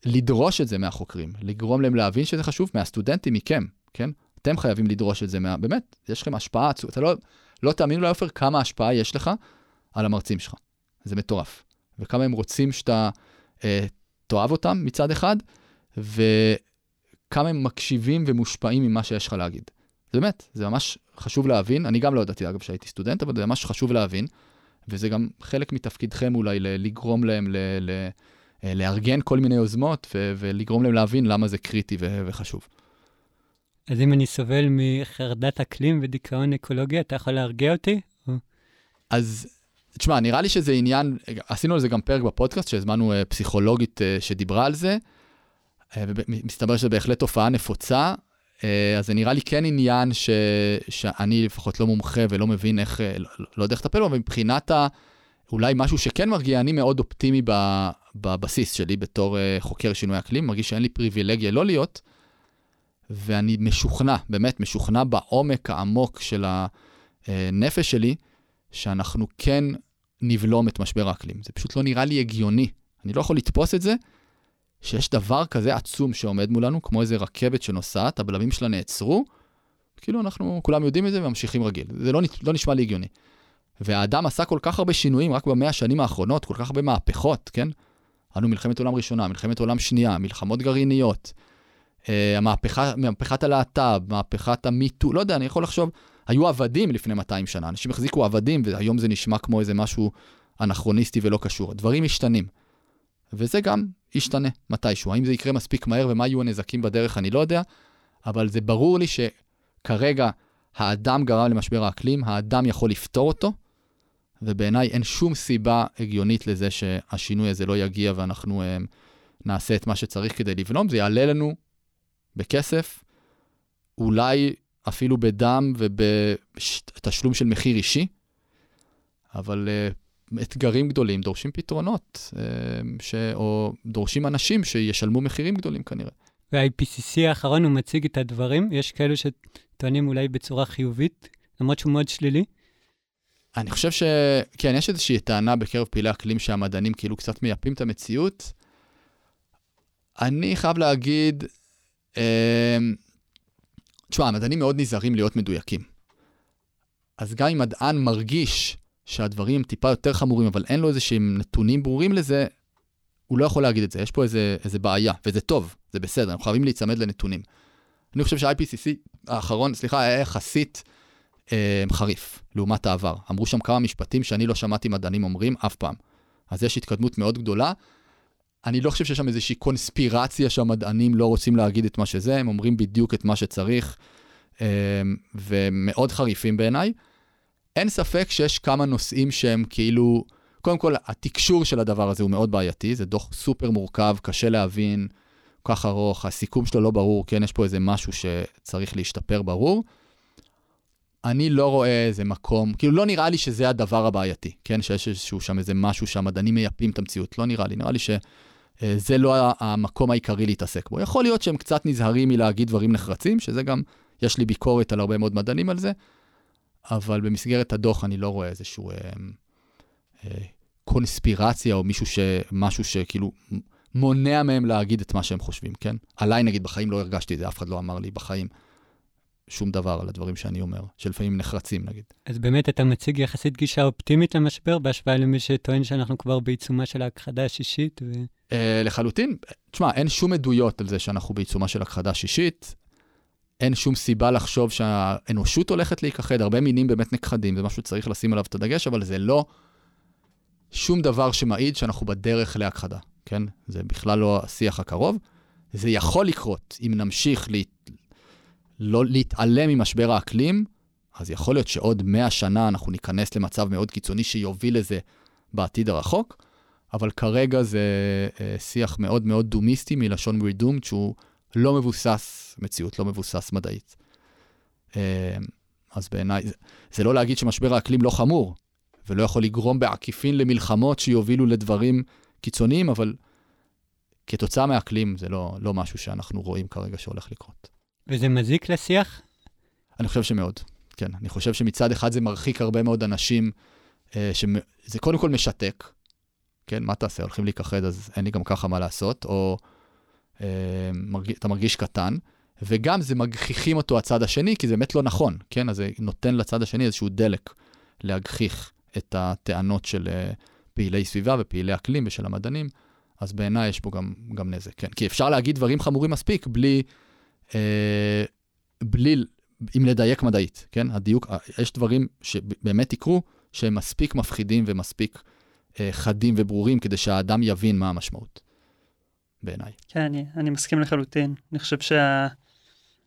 לדרוש את זה מהחוקרים, לגרום להם להבין שזה חשוב, מהסטודנטים, מכם, כן? אתם חייבים לדרוש את זה, מה... באמת, יש לכם השפעה, אתה לא, לא תאמינו לעופר כמה השפעה יש לך על המרצים שלך. זה מטורף. וכמה הם רוצים שאתה אה, תאהב אותם מצד אחד, ו... כמה הם מקשיבים ומושפעים ממה שיש לך להגיד. זה באמת, זה ממש חשוב להבין. אני גם לא ידעתי, אגב, שהייתי סטודנט, אבל זה ממש חשוב להבין. וזה גם חלק מתפקידכם אולי לגרום להם ל- ל- אה, לארגן כל מיני יוזמות ולגרום להם להבין למה זה קריטי וחשוב. אז אם אני סובל מחרדת אקלים ודיכאון אקולוגי, אתה יכול להרגיע אותי? אז תשמע, נראה לי שזה עניין, עשינו על זה גם פרק בפודקאסט, שהזמנו אה, פסיכולוגית אה, שדיברה על זה. אה, ומסתבר שזו בהחלט תופעה נפוצה, אז זה נראה לי כן עניין ש... שאני לפחות לא מומחה ולא מבין איך, אה, לא, לא יודע איך לטפל בו, אבל מבחינת ה... אולי משהו שכן מרגיע, אני מאוד אופטימי בבסיס שלי בתור חוקר שינוי אקלים, מרגיש שאין לי פריבילגיה לא להיות, ואני משוכנע, באמת משוכנע בעומק העמוק של הנפש שלי, שאנחנו כן נבלום את משבר האקלים. זה פשוט לא נראה לי הגיוני. אני לא יכול לתפוס את זה, שיש דבר כזה עצום שעומד מולנו, כמו איזה רכבת שנוסעת, הבלמים שלה נעצרו, כאילו אנחנו כולם יודעים את זה וממשיכים רגיל. זה לא, לא נשמע לי הגיוני. והאדם עשה כל כך הרבה שינויים רק במאה השנים האחרונות, כל כך הרבה מהפכות, כן? היינו מלחמת עולם ראשונה, מלחמת עולם שנייה, מלחמות גרעיניות, המהפכה, מהפכת הלהט"ב, מהפכת המיטו, לא יודע, אני יכול לחשוב, היו עבדים לפני 200 שנה, אנשים החזיקו עבדים, והיום זה נשמע כמו איזה משהו אנכרוניסטי ולא קשור. הדברים משתנים. וזה גם ישתנה מתישהו. האם זה יקרה מספיק מהר ומה יהיו הנזקים בדרך, אני לא יודע, אבל זה ברור לי שכרגע האדם גרם למשבר האקלים, האדם יכול לפתור אותו, ובעיניי אין שום סיבה הגיונית לזה שהשינוי הזה לא יגיע ואנחנו um, נעשה את מה שצריך כדי לבלום, זה יעלה לנו בכסף, אולי אפילו בדם ובתשלום של מחיר אישי, אבל uh, אתגרים גדולים דורשים פתרונות, uh, ש... או דורשים אנשים שישלמו מחירים גדולים כנראה. וה-IPCC האחרון הוא מציג את הדברים, יש כאלו שטוענים אולי בצורה חיובית, למרות שהוא מאוד שלילי. אני חושב ש... כן, יש איזושהי טענה בקרב פעילי אקלים שהמדענים כאילו קצת מייפים את המציאות. אני חייב להגיד, תשמע, המדענים מאוד נזהרים להיות מדויקים. אז גם אם מדען מרגיש שהדברים טיפה יותר חמורים, אבל אין לו איזה שהם נתונים ברורים לזה, הוא לא יכול להגיד את זה. יש פה איזה, איזה בעיה, וזה טוב, זה בסדר, אנחנו חייבים להיצמד לנתונים. אני חושב שה-IPCC האחרון, סליחה, היה יחסית אה, חריף לעומת העבר. אמרו שם כמה משפטים שאני לא שמעתי מדענים אומרים אף פעם. אז יש התקדמות מאוד גדולה. אני לא חושב שיש שם איזושהי קונספירציה שהמדענים לא רוצים להגיד את מה שזה, הם אומרים בדיוק את מה שצריך, אה, ומאוד חריפים בעיניי. אין ספק שיש כמה נושאים שהם כאילו, קודם כל, התקשור של הדבר הזה הוא מאוד בעייתי, זה דוח סופר מורכב, קשה להבין, כל כך ארוך, הסיכום שלו לא ברור, כן, יש פה איזה משהו שצריך להשתפר ברור. אני לא רואה איזה מקום, כאילו לא נראה לי שזה הדבר הבעייתי, כן? שיש איזשהו שם איזה משהו שהמדענים מייפים את המציאות, לא נראה לי, נראה לי שזה לא המקום העיקרי להתעסק בו. יכול להיות שהם קצת נזהרים מלהגיד דברים נחרצים, שזה גם, יש לי ביקורת על הרבה מאוד מדענים על זה, אבל במסגרת הדוח אני לא רואה איזשהו אה, אה, קונספירציה או מישהו ש, משהו שכאילו מונע מהם להגיד את מה שהם חושבים, כן? עליי נגיד בחיים לא הרגשתי את זה, אף אחד לא אמר לי בחיים. שום דבר על הדברים שאני אומר, שלפעמים נחרצים נגיד. אז באמת אתה מציג יחסית גישה אופטימית למשבר, בהשוואה למי שטוען שאנחנו כבר בעיצומה של ההכחדה השישית? ו... Uh, לחלוטין. תשמע, אין שום עדויות על זה שאנחנו בעיצומה של הכחדה שישית. אין שום סיבה לחשוב שהאנושות הולכת להיכחד. הרבה מינים באמת נכחדים, זה משהו שצריך לשים עליו את הדגש, אבל זה לא שום דבר שמעיד שאנחנו בדרך להכחדה, כן? זה בכלל לא השיח הקרוב. זה יכול לקרות אם נמשיך לה... לא להתעלם ממשבר האקלים, אז יכול להיות שעוד 100 שנה אנחנו ניכנס למצב מאוד קיצוני שיוביל לזה בעתיד הרחוק, אבל כרגע זה אה, שיח מאוד מאוד דומיסטי מלשון redumed, שהוא לא מבוסס מציאות, לא מבוסס מדעית. אה, אז בעיניי, זה, זה לא להגיד שמשבר האקלים לא חמור, ולא יכול לגרום בעקיפין למלחמות שיובילו לדברים קיצוניים, אבל כתוצאה מהאקלים זה לא, לא משהו שאנחנו רואים כרגע שהולך לקרות. וזה מזיק לשיח? אני חושב שמאוד, כן. אני חושב שמצד אחד זה מרחיק הרבה מאוד אנשים, אה, שזה קודם כל משתק, כן, מה תעשה, הולכים להיכחד, אז אין לי גם ככה מה לעשות, או אה, מרג... אתה מרגיש קטן, וגם זה מגחיכים אותו הצד השני, כי זה באמת לא נכון, כן? אז זה נותן לצד השני איזשהו דלק להגחיך את הטענות של אה, פעילי סביבה ופעילי אקלים ושל המדענים, אז בעיניי יש פה גם, גם נזק, כן? כי אפשר להגיד דברים חמורים מספיק בלי... אה, בלי, אם לדייק מדעית, כן? הדיוק, אה, יש דברים שבאמת יקרו, שהם מספיק מפחידים ומספיק חדים וברורים כדי שהאדם יבין מה המשמעות, בעיניי. כן, אני, אני מסכים לחלוטין. אני חושב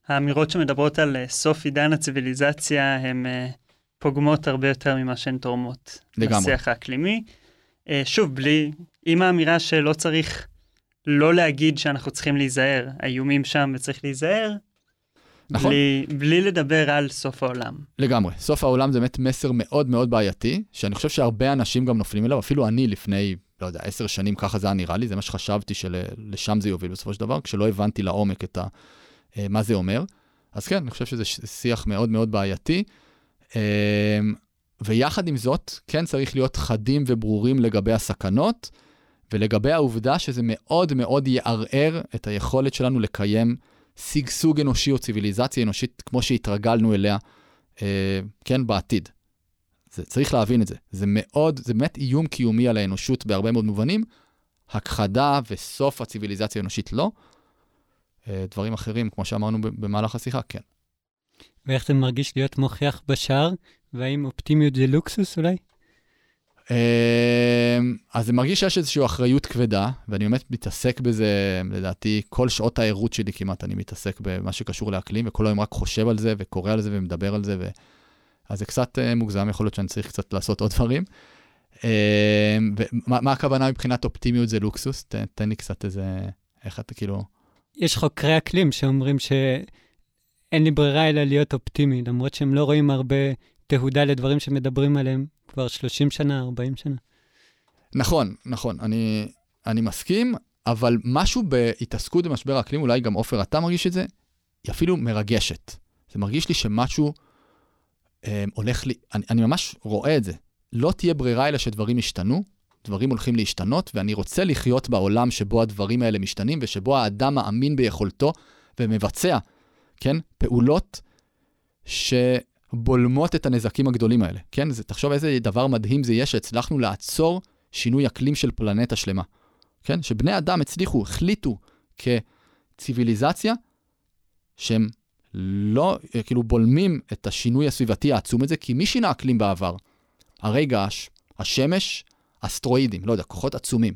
שהאמירות שה, שמדברות על uh, סוף עידן הציוויליזציה הן uh, פוגמות הרבה יותר ממה שהן תורמות. לגמרי. לשיח האקלימי. שוב, בלי, עם האמירה שלא צריך לא להגיד שאנחנו צריכים להיזהר, האיומים שם וצריך להיזהר, נכון. בלי, בלי לדבר על סוף העולם. לגמרי. סוף העולם זה באמת מסר מאוד מאוד בעייתי, שאני חושב שהרבה אנשים גם נופלים אליו, אפילו אני לפני, לא יודע, עשר שנים, ככה זה היה נראה לי, זה מה שחשבתי שלשם זה יוביל בסופו של דבר, כשלא הבנתי לעומק את ה, אה, מה זה אומר. אז כן, אני חושב שזה שיח מאוד מאוד בעייתי. אה, ויחד עם זאת, כן צריך להיות חדים וברורים לגבי הסכנות. ולגבי העובדה שזה מאוד מאוד יערער את היכולת שלנו לקיים שגשוג אנושי או ציוויליזציה אנושית כמו שהתרגלנו אליה, אה, כן, בעתיד. זה, צריך להבין את זה. זה מאוד, זה באמת איום קיומי על האנושות בהרבה מאוד מובנים. הכחדה וסוף הציוויליזציה האנושית לא. אה, דברים אחרים, כמו שאמרנו במהלך השיחה, כן. ואיך זה מרגיש להיות מוכיח בשער? והאם אופטימיות זה לוקסוס אולי? אמ, אז זה מרגיש שיש איזושהי אחריות כבדה, ואני באמת מתעסק בזה, לדעתי, כל שעות הערות שלי כמעט אני מתעסק במה שקשור לאקלים, וכל היום רק חושב על זה, וקורא על זה, ומדבר על זה, ו... אז זה קצת uh, מוגזם, יכול להיות שאני צריך קצת לעשות עוד דברים. אה, ומה, מה הכוונה מבחינת אופטימיות זה לוקסוס? תן, תן לי קצת איזה, איך אתה כאילו... יש חוקרי אקלים שאומרים שאין לי ברירה אלא להיות אופטימי, למרות שהם לא רואים הרבה תהודה לדברים שמדברים עליהם כבר 30 שנה, 40 שנה. נכון, נכון, אני, אני מסכים, אבל משהו בהתעסקות במשבר האקלים, אולי גם עופר, אתה מרגיש את זה, היא אפילו מרגשת. זה מרגיש לי שמשהו אה, הולך לי, אני, אני ממש רואה את זה. לא תהיה ברירה אלא שדברים ישתנו, דברים הולכים להשתנות, ואני רוצה לחיות בעולם שבו הדברים האלה משתנים, ושבו האדם מאמין ביכולתו ומבצע, כן, פעולות שבולמות את הנזקים הגדולים האלה, כן? זה, תחשוב איזה דבר מדהים זה יהיה שהצלחנו לעצור שינוי אקלים של פלנטה שלמה, כן? שבני אדם הצליחו, החליטו כציוויליזציה, שהם לא, כאילו בולמים את השינוי הסביבתי העצום הזה, כי מי שינה אקלים בעבר? הרי געש, השמש, אסטרואידים, לא יודע, כוחות עצומים.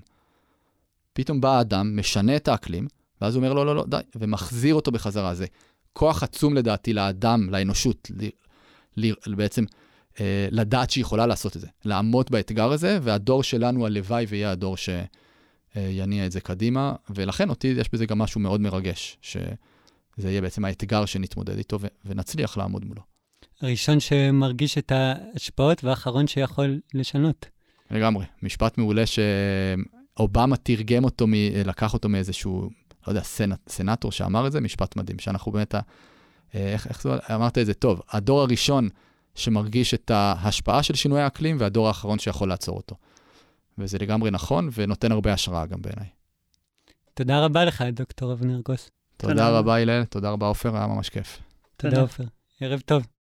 פתאום בא האדם, משנה את האקלים, ואז הוא אומר, לא, לא, לא, די, ומחזיר אותו בחזרה. זה כוח עצום לדעתי לאדם, לאנושות, בעצם אה, לדעת שהיא יכולה לעשות את זה, לעמוד באתגר הזה, והדור שלנו, הלוואי ויהיה הדור שיניע את זה קדימה, ולכן אותי יש בזה גם משהו מאוד מרגש, שזה יהיה בעצם האתגר שנתמודד איתו ונצליח לעמוד מולו. הראשון שמרגיש את ההשפעות והאחרון שיכול לשנות. לגמרי. משפט מעולה שאובמה תרגם אותו, מ... לקח אותו מאיזשהו, לא יודע, סנט, סנטור שאמר את זה, משפט מדהים, שאנחנו באמת, איך, איך זה, אמרת את זה טוב, הדור הראשון שמרגיש את ההשפעה של שינוי האקלים, והדור האחרון שיכול לעצור אותו. וזה לגמרי נכון, ונותן הרבה השראה גם בעיניי. תודה רבה לך, דוקטור אבנר גוס. תודה, תודה רבה, הלל, תודה רבה, עופר, היה ממש כיף. תודה, עופר. ערב טוב.